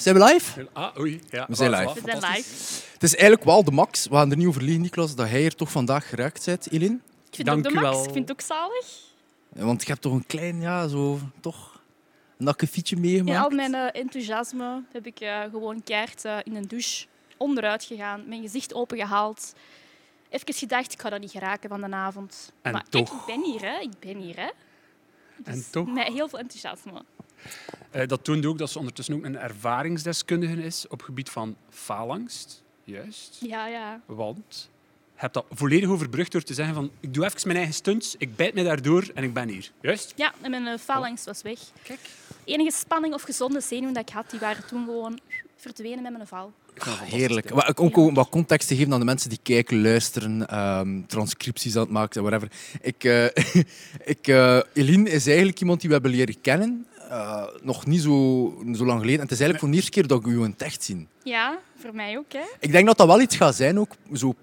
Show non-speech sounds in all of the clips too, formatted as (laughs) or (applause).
Zijn we live? Ah, oei. Ja, We zijn live. We zijn live. Het is eigenlijk wel de max. We gaan er niet over liegen, Niklas, dat jij er toch vandaag geraakt bent, Elin. Ik vind Dank het ook u de max. wel. Ik vind het ook zalig. Want je hebt toch een klein, ja, zo, toch, een akkefietje meegemaakt. In al mijn eh, enthousiasme heb ik eh, gewoon keihard eh, in een douche onderuit gegaan, mijn gezicht opengehaald. Even gedacht, ik ga dat niet geraken van de avond. En maar toch. ik ben hier, hè. Ik ben hier, hè. En Dus toch. Met heel veel enthousiasme. Eh, dat toont ook dat ze ondertussen ook een ervaringsdeskundige is op gebied van faalangst. Juist. Ja, ja. Want je hebt dat volledig overbrugd door te zeggen van ik doe even mijn eigen stunts, ik bijt mij daardoor en ik ben hier. Juist? Ja, en mijn uh, faalangst was weg. Kijk. Enige spanning of gezonde zenuwen dat ik had, die waren toen gewoon verdwenen met mijn val. Ah, Heerlijk. Wat, ook om wat context te geven aan de mensen die kijken, luisteren, ehm, transcripties aan het maken whatever. Ik, eh (laughs) ik, eh, Eline is eigenlijk iemand die we hebben leren kennen, eh, nog niet zo, zo lang geleden. En het is eigenlijk voor de eerste keer dat ik u in het echt zie. Ja, voor mij ook, hè. Ik denk dat dat wel iets gaat zijn, ook zo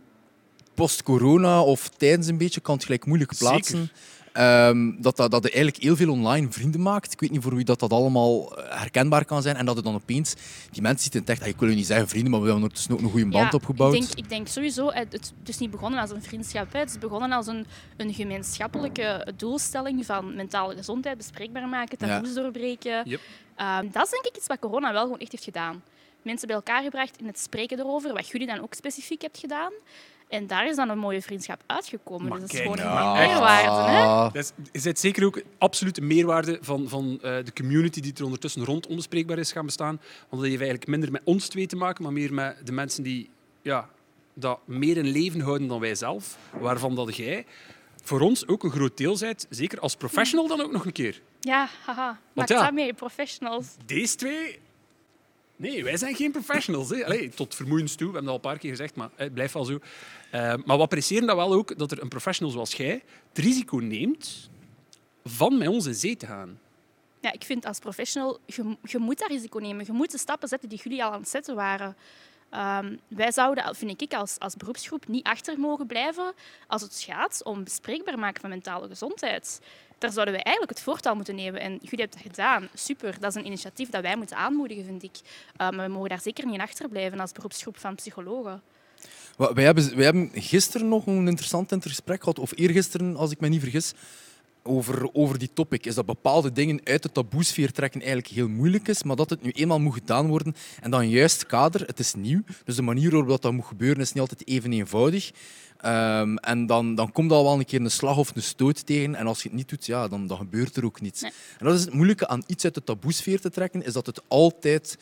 post-corona of tijdens een beetje, kan het gelijk moeilijk plaatsen. Ehm, dat, dat, dat je eigenlijk heel veel online vrienden maakt. Ik weet niet voor wie dat, dat allemaal eh, herkenbaar kan zijn. En dat je dan opeens die mensen ziet in het echt. ah, Ik wil je niet zeggen vrienden, maar we hebben ondertussen ook een goede band ja, opgebouwd. Ik denk, ik denk sowieso, het, het is niet begonnen als een vriendschap. Hè. Het is begonnen als een, een gemeenschappelijke doelstelling van mentale gezondheid bespreekbaar maken, taboes doorbreken. Yep. Ehm, dat is denk ik iets wat corona wel gewoon echt heeft gedaan. Mensen bij elkaar gebracht in het spreken erover, wat jullie dan ook specifiek hebt gedaan. En daar is dan een mooie vriendschap uitgekomen. Maar dus dat is gewoon nou. een meerwaarde. Hè? Ah. Dat is, is het zeker ook absoluut een meerwaarde van, van eh, de community die er ondertussen rond onbespreekbaar is gaan bestaan. Want dat heeft eigenlijk minder met ons twee te maken, maar meer met de mensen die ja, dat meer in leven houden dan wij zelf. Waarvan dat jij voor ons ook een groot deel bent, zeker als professional dan ook nog een keer. Ja, haha. Maak ja. dat mee, professionals. Deze twee... Nee, wij zijn geen professionals. Hè. Tot vermoeiens toe, we hebben dat al een paar keer gezegd, maar het blijft wel zo. Eh, maar we appreciëren dat wel ook, dat er een professional zoals jij het risico neemt van met ons in zee te gaan. Ja, ik vind als professional, je, je moet dat risico nemen. Je moet de stappen zetten die jullie al aan het zetten waren. Ehm, wij zouden, vind ik, als, als beroepsgroep niet achter mogen blijven als het gaat om bespreekbaar maken van mentale gezondheid. Daar zouden wij eigenlijk het voortouw moeten nemen. En jullie hebben dat gedaan. Super. Dat is een initiatief dat wij moeten aanmoedigen, vind ik. Eh, maar we mogen daar zeker niet in achterblijven als beroepsgroep van psychologen. Wij hebben, wij hebben gisteren nog een interessant gesprek gehad, of eergisteren, als ik me niet vergis, over, over die topic. Is dat bepaalde dingen uit de taboesfeer trekken eigenlijk heel moeilijk is, maar dat het nu eenmaal moet gedaan worden. En dan juist kader, het is nieuw, dus de manier waarop dat, dat moet gebeuren is niet altijd even eenvoudig. Ehm, en dan, dan komt al wel een keer een slag of een stoot tegen. En als je het niet doet, ja, dan, dan gebeurt er ook niets. Nee. En dat is het moeilijke aan iets uit de taboesfeer te trekken, is dat het altijd,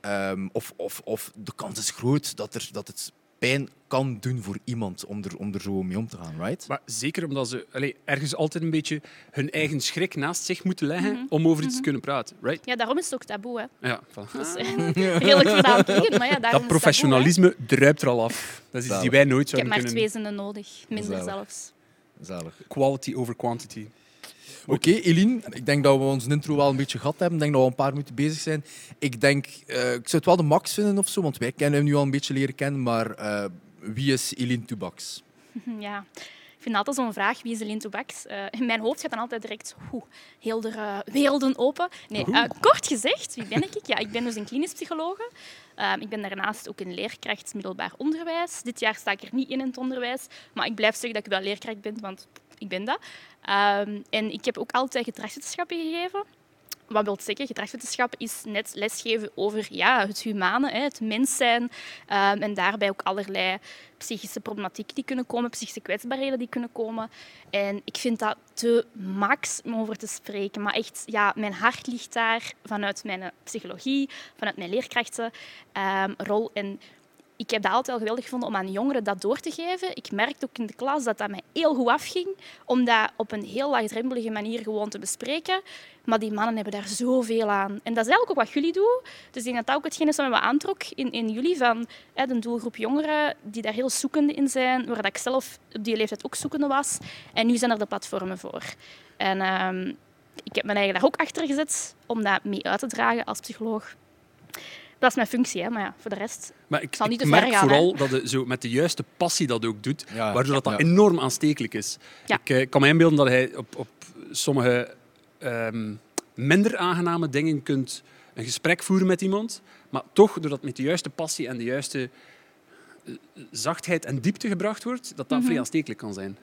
ehm, of, of, of de kans is groot dat, er, dat het pijn kan doen voor iemand om er, om er zo mee om te gaan, right? Maar zeker omdat ze allee, ergens altijd een beetje hun eigen schrik naast zich moeten leggen Mhm. om over iets te kunnen praten. Right? Ja, daarom is het ook taboe. Hè. Ja, voilà. Dat is eh, (laughs) redelijk maar ja, daarom is het Dat taboe, professionalisme druipt er al af. Dat is iets die wij nooit Ik heb zouden maar kunnen... twee zinnen nodig, minder Zalig. zelfs. Zalig. Quality over quantity. Oké, Eline, ik denk dat we onze intro wel een beetje gehad hebben. Ik denk dat we een paar minuten bezig zijn. Ik denk, eh, ik zou het wel de max vinden of zo, want wij kennen hem nu al een beetje leren kennen, maar eh, wie is Eline Toebaks? (laughs) Ja, ik vind altijd zo'n vraag, wie is Eline Toebaks? Eh, in mijn hoofd gaat dan altijd direct, hoe, heel de werelden open. Nee, kort gezegd, wie ben ik? Ja, ik ben dus een klinisch psychologe. Eh, ik ben daarnaast ook een leerkracht middelbaar onderwijs. Dit jaar sta ik er niet in in het onderwijs, maar ik blijf zeggen dat ik wel leerkracht ben, want ik ben dat. Ehm, en ik heb ook altijd gedragswetenschappen gegeven. Wat wil zeggen? Gedragswetenschappen is net lesgeven over ja, het humane, hè, het mens zijn. ehm, en daarbij ook allerlei psychische problematiek die kunnen komen, psychische kwetsbaarheden die kunnen komen. En ik vind dat te max om over te spreken. Maar echt, ja, mijn hart ligt daar vanuit mijn psychologie, vanuit mijn leerkrachtenrol. en ik heb dat altijd al geweldig gevonden om aan jongeren dat door te geven. Ik merkte ook in de klas dat dat mij heel goed afging, om dat op een heel laagdrempelige manier gewoon te bespreken. Maar die mannen hebben daar zoveel aan. En dat is eigenlijk ook wat jullie doen. Dus ik denk dat dat ook hetgeen is wat me aantrok in, in jullie, van hè, de doelgroep jongeren die daar heel zoekende in zijn, waar dat ik zelf op die leeftijd ook zoekende was. En nu zijn er de platformen voor. En ehm, ik heb me eigenlijk daar ook achter gezet om dat mee uit te dragen als psycholoog. Dat is mijn functie, hè. maar ja, voor de rest Maar ik, zal niet ik te ver merk gaan, vooral dat je zo met de juiste passie dat ook doet, Ja. waardoor dat, dat Ja. enorm aanstekelijk is. Ja. Ik eh, kan me inbeelden dat hij op, op sommige ehm, minder aangename dingen kunt een gesprek voeren met iemand, maar toch, doordat het met de juiste passie en de juiste eh, zachtheid en diepte gebracht wordt, dat dat vrij aanstekelijk kan zijn.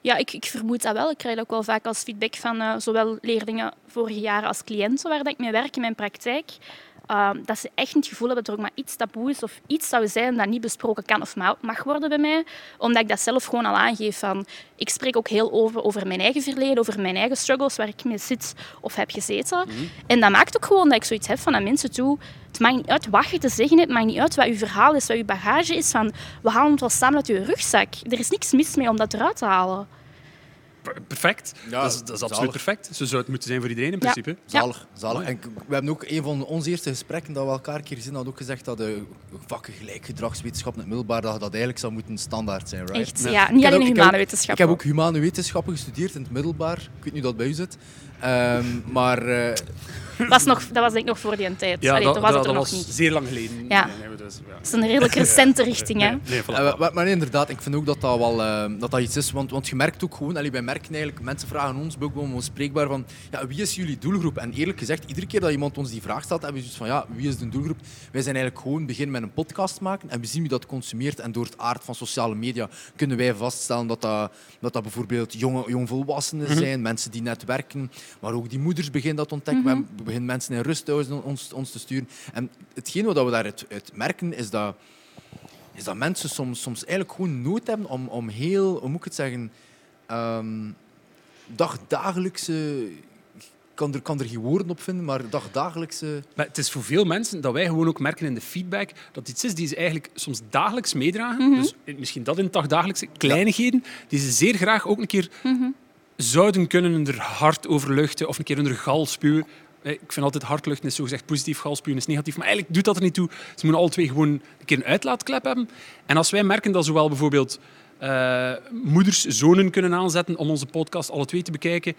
Ja, ik, ik vermoed dat wel. Ik krijg dat ook wel vaak als feedback van eh, zowel leerlingen vorige jaren als cliënten waar dat ik mee werk in mijn praktijk. Uh, dat ze echt niet het gevoel hebben dat er ook maar iets taboe is of iets zou zijn dat niet besproken kan of mag worden bij mij. Omdat ik dat zelf gewoon al aangeef. Van, ik spreek ook heel over, over mijn eigen verleden, over mijn eigen struggles waar ik mee zit of heb gezeten. Mhm. En dat maakt ook gewoon dat ik zoiets heb van aan mensen toe. Het maakt niet uit wat je te zeggen hebt, het maakt niet uit wat je verhaal is, wat je bagage is. Van, we halen het wel samen uit je rugzak. Er is niks mis mee om dat eruit te halen perfect. Ja, dat is, dat is absoluut perfect. Zo zou het moeten zijn voor iedereen in principe. Ja. Zalig. zalig. En we hebben ook een van onze eerste gesprekken dat we elkaar een keer gezien hadden ook gezegd dat de vakken gelijk gedragswetenschap in het middelbaar dat, dat eigenlijk zou moeten standaard zijn. Right? Echt, ja. Niet alleen humane wetenschappen. Ik heb ook humane wetenschappen gestudeerd in het middelbaar. Ik weet niet hoe dat bij u zit. Um, maar... Uh, was nog, dat was denk ik nog voor die tijd. Ja, Allee, dat, was het er nog niet. zeer lang geleden. Ja. Nee, dus, ja. Dat is een redelijk recente richting. Hè? Nee, uh, maar inderdaad, ik vind ook dat dat wel uh, dat dat iets is. Want, want je merkt ook gewoon, allee, wij merken eigenlijk, mensen vragen ons ook gewoon spreekbaar van ja, wie is jullie doelgroep? En eerlijk gezegd, iedere keer dat iemand ons die vraag stelt, hebben we zoiets van ja, wie is de doelgroep? Wij zijn eigenlijk gewoon beginnen met een podcast maken en we zien wie dat consumeert. En door het aard van sociale media kunnen wij vaststellen dat dat, dat, dat bijvoorbeeld jonge, jongvolwassenen mm -hmm. zijn, mensen die net werken, maar ook die moeders beginnen dat ontdekken. Mm -hmm. We beginnen mensen in rusthuizen ons, ons te sturen. En hetgeen wat we daaruit uit merken is dat, is dat mensen soms, soms eigenlijk gewoon nood hebben om, om heel, hoe moet ik het zeggen, um, dagdagelijkse kan er, kan er geen woorden op vinden, maar dagdagelijkse... Maar het is voor veel mensen dat wij gewoon ook merken in de feedback dat iets is die ze eigenlijk soms dagelijks meedragen. Mhm. Dus misschien dat in het dagdagelijkse. Kleinigheden die ze zeer graag ook een keer mhm zouden kunnen hun hart over luchten of een keer hun gal spuwen. Eh, ik vind altijd hartluchten is zogezegd positief, galspuwen is negatief. Maar eigenlijk doet dat er niet toe. Ze moeten alle twee gewoon een keer een uitlaatklep hebben. En als wij merken dat zowel bijvoorbeeld uh, moeders, zonen kunnen aanzetten om onze podcast alle twee te bekijken.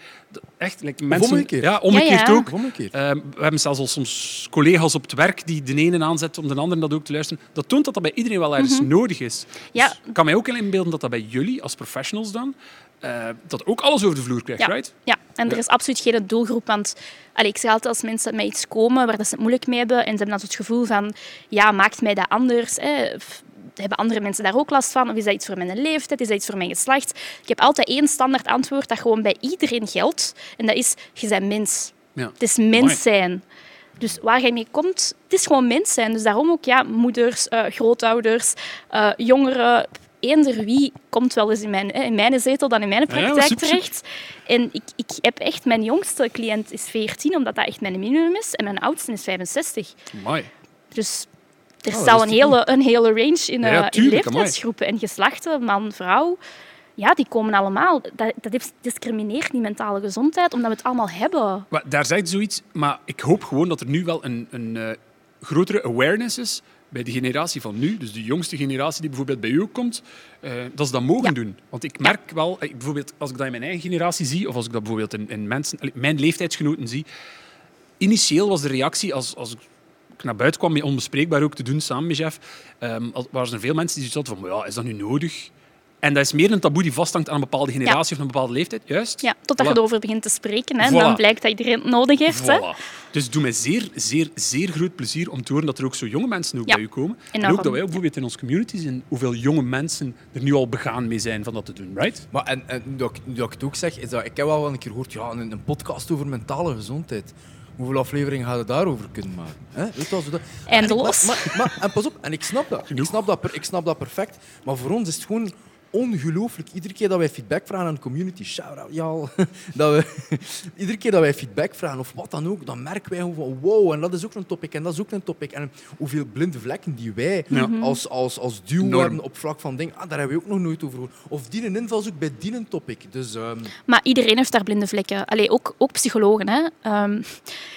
Echt, like, mensen, omgekeerd. Ja, omgekeerd ja, ook. Omgekeerd. Uh, we hebben zelfs al soms collega's op het werk die de ene aanzetten om de andere dat ook te luisteren. Dat toont dat dat bij iedereen wel ergens mm -hmm. nodig is. Ja. Dus ik kan mij ook inbeelden dat dat bij jullie als professionals dan uh, dat ook alles over de vloer krijgt, ja. right? Ja, en er is absoluut geen doelgroep. Want allez, ik zeg altijd als mensen met iets komen waar ze het moeilijk mee hebben en ze hebben dan het gevoel van, ja, maakt mij dat anders? Hè? Hebben andere mensen daar ook last van? Of is dat iets voor mijn leeftijd? Is dat iets voor mijn geslacht? Ik heb altijd één standaard antwoord dat gewoon bij iedereen geldt. En dat is, je bent mens. Ja. Het is mens zijn. Dus waar je mee komt, het is gewoon mens zijn. Dus daarom ook ja, moeders, uh, grootouders, uh, jongeren, eender wie komt wel eens in mijn, in mijn zetel dan in mijn praktijk ja, terecht. En ik, ik heb echt... Mijn jongste cliënt is 14, omdat dat echt mijn minimum is. En mijn oudste is 65. Mooi. Dus er oh, staat een hele, een hele range in, ja, in leeftijdsgroepen en geslachten, man, vrouw. Ja, die komen allemaal. Dat, dat discrimineert niet mentale gezondheid, omdat we het allemaal hebben. Maar, daar zegt zoiets, maar ik hoop gewoon dat er nu wel een, een uh, grotere awareness is bij de generatie van nu, dus de jongste generatie die bijvoorbeeld bij u komt, uh, dat ze dat mogen doen. Want ik merk wel, ik, bijvoorbeeld als ik dat in mijn eigen generatie zie, of als ik dat bijvoorbeeld in, in mensen, mijn leeftijdsgenoten zie, initieel was de reactie als, als ik naar buiten kwam, met onbespreekbaar ook te doen samen met Jeff, um, waren er veel mensen die zoiets hadden van, ja, is dat nu nodig? En dat is meer een taboe die vasthangt aan een bepaalde generatie of een bepaalde leeftijd, juist? Ja, totdat je erover begint te spreken. Hè, en dan blijkt dat iedereen het nodig heeft. Hè? Dus het doet mij zeer, zeer, zeer groot plezier om te horen dat er ook zo jonge mensen ook bij u komen. En ook dat wij ook bijvoorbeeld in onze community zien hoeveel jonge mensen er nu al begaan mee zijn van dat te doen, right? Maar en, en dat, dat ik het ook zeg, is dat ik heb wel een keer gehoord, ja, een, een podcast over mentale gezondheid. Hoeveel afleveringen gaan we daarover kunnen maken? Hè? Weet je, dat... Eindeloos. En, maar, maar, en pas op, en ik snap dat. Ik snap dat, ik snap dat perfect. Maar voor ons is het gewoon ongelooflijk. Iedere keer dat wij feedback vragen aan de community, shout-out, ja, (laughs) dat we, iedere keer dat wij feedback vragen of wat dan ook, dan merken wij van wow, en dat is ook een topic en dat is ook een topic. En hoeveel blinde vlekken die wij als, als, als duo hebben op vlak van dingen, ah, daar hebben we ook nog nooit over gehoord. Of die een invalshoek bij die een topic. Dus, um... Maar iedereen heeft daar blinde vlekken. Allee, ook, ook psychologen. Hè. Um,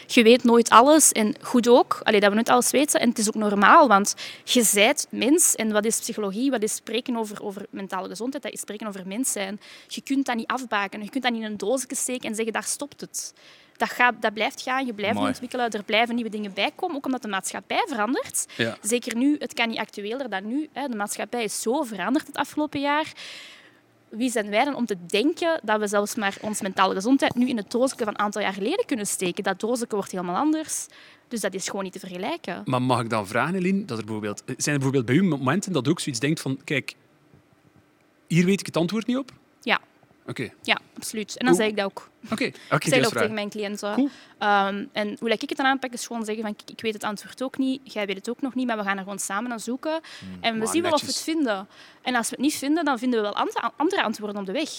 je weet nooit alles en goed ook, Allee, dat we nooit alles weten. En het is ook normaal, want je zijt mens. En wat is psychologie? Wat is spreken over, over mentaal gezondheid, dat is spreken over mens zijn. Je kunt dat niet afbaken. Je kunt dat niet in een doosje steken en zeggen, daar stopt het. Dat, gaat, dat blijft gaan, je blijft ontwikkelen, er blijven nieuwe dingen bij komen, ook omdat de maatschappij verandert. Zeker nu, het kan niet actueler dan nu. De maatschappij is zo veranderd het afgelopen jaar wie zijn wij dan om te denken dat we zelfs maar ons mentale gezondheid nu in het doosje van een aantal jaar geleden kunnen steken? Dat doosje wordt helemaal anders. Dus dat is gewoon niet te vergelijken. Maar mag ik dan vragen, Eline, dat er bijvoorbeeld, zijn er bijvoorbeeld bij u momenten dat u ook zoiets denkt van, kijk, hier weet ik het antwoord niet op? Ja. Oké. Ja, absoluut. En dan zeg ik dat ook. Oké. Ik Oké, zeg dat dat is ook tegen mijn cliënten. Cool. Ehm, en hoe ik het dan aanpak, is gewoon zeggen van ik weet het antwoord ook niet, jij weet het ook nog niet, maar we gaan er gewoon samen naar zoeken. en we zien wel of we het vinden. En als we het niet vinden, dan vinden we wel andere, andere antwoorden op de weg.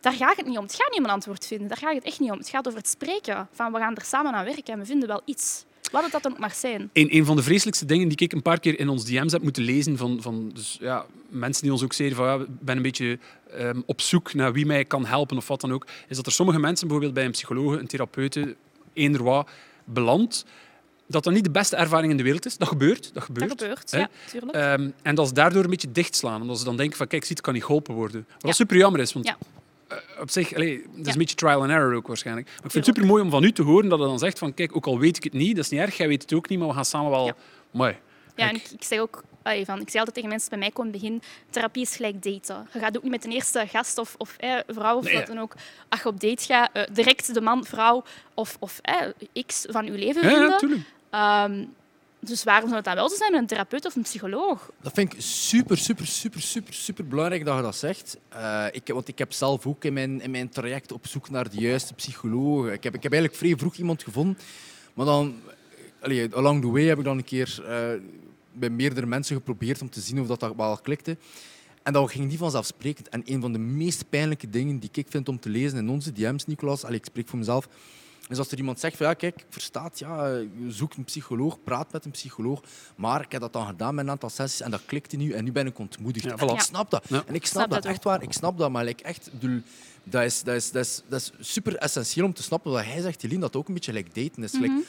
Daar gaat het niet om. Het gaat niet om een antwoord vinden. Daar gaat het echt niet om. Het gaat over het spreken. Van we gaan er samen aan werken en we vinden wel iets. Wat het dat dan ook mag zijn. Een, een van de vreselijkste dingen die ik een paar keer in ons DM's heb moeten lezen van, van dus, ja, mensen die ons ook zeiden van ja, ik ben een beetje ehm, op zoek naar wie mij kan helpen of wat dan ook, is dat er sommige mensen bijvoorbeeld bij een psycholoog, een therapeute, eender wat, belandt, dat dat niet de beste ervaring in de wereld is. Dat gebeurt. Dat gebeurt. Dat gebeurt, ja, tuurlijk. Ehm, en dat ze daardoor een beetje dichtslaan. Omdat ze dan denken van kijk, ziet, kan niet geholpen worden. Wat Ja. super jammer is, want Ja. Eh, op zich, dat is Ja. een beetje trial and error ook waarschijnlijk. Maar ik vind het super mooi om van u te horen dat je dan zegt van kijk, ook al weet ik het niet, dat is niet erg, jij weet het ook niet, maar we gaan samen wel... Ja. Mooi. Ja, en ik, ik zeg ook, allee, van, ik zeg altijd tegen mensen bij mij komen begin, therapie is gelijk daten. Je gaat ook niet met de eerste gast of, of eh, vrouw of Nee. wat dan ook, als je op date gaat, eh, direct de man, vrouw of, of eh, x van je leven vinden. ja, dus waarom zou het dan wel zo zijn met een therapeut of een psycholoog? Dat vind ik super, super, super, super, super belangrijk dat je dat zegt. Eh, ik, want ik heb zelf ook in mijn, in mijn traject op zoek naar de juiste psycholoog. Ik heb, ik heb eigenlijk vrij vroeg iemand gevonden. Maar dan, along the way heb ik dan een keer eh, bij meerdere mensen geprobeerd om te zien of dat, dat wel klikte. En dat ging niet vanzelfsprekend. En een van de meest pijnlijke dingen die ik vind om te lezen in onze DM's, Nicolas, ik spreek voor mezelf, is als er iemand zegt van ja, kijk, ik verstaat, ja, je zoekt een psycholoog, praat met een psycholoog, maar ik heb dat dan gedaan met een aantal sessies en dat klikte nu en nu ben ik ontmoedigd. Ja, ik snap dat. Ja. En ik snap, Snap dat, dat echt waar. Ik snap dat, maar like, echt, ik bedoel, dat, is, dat, is, dat, is, dat is super essentieel om te snappen wat hij zegt, Jelien, dat ook een beetje like daten is. Like,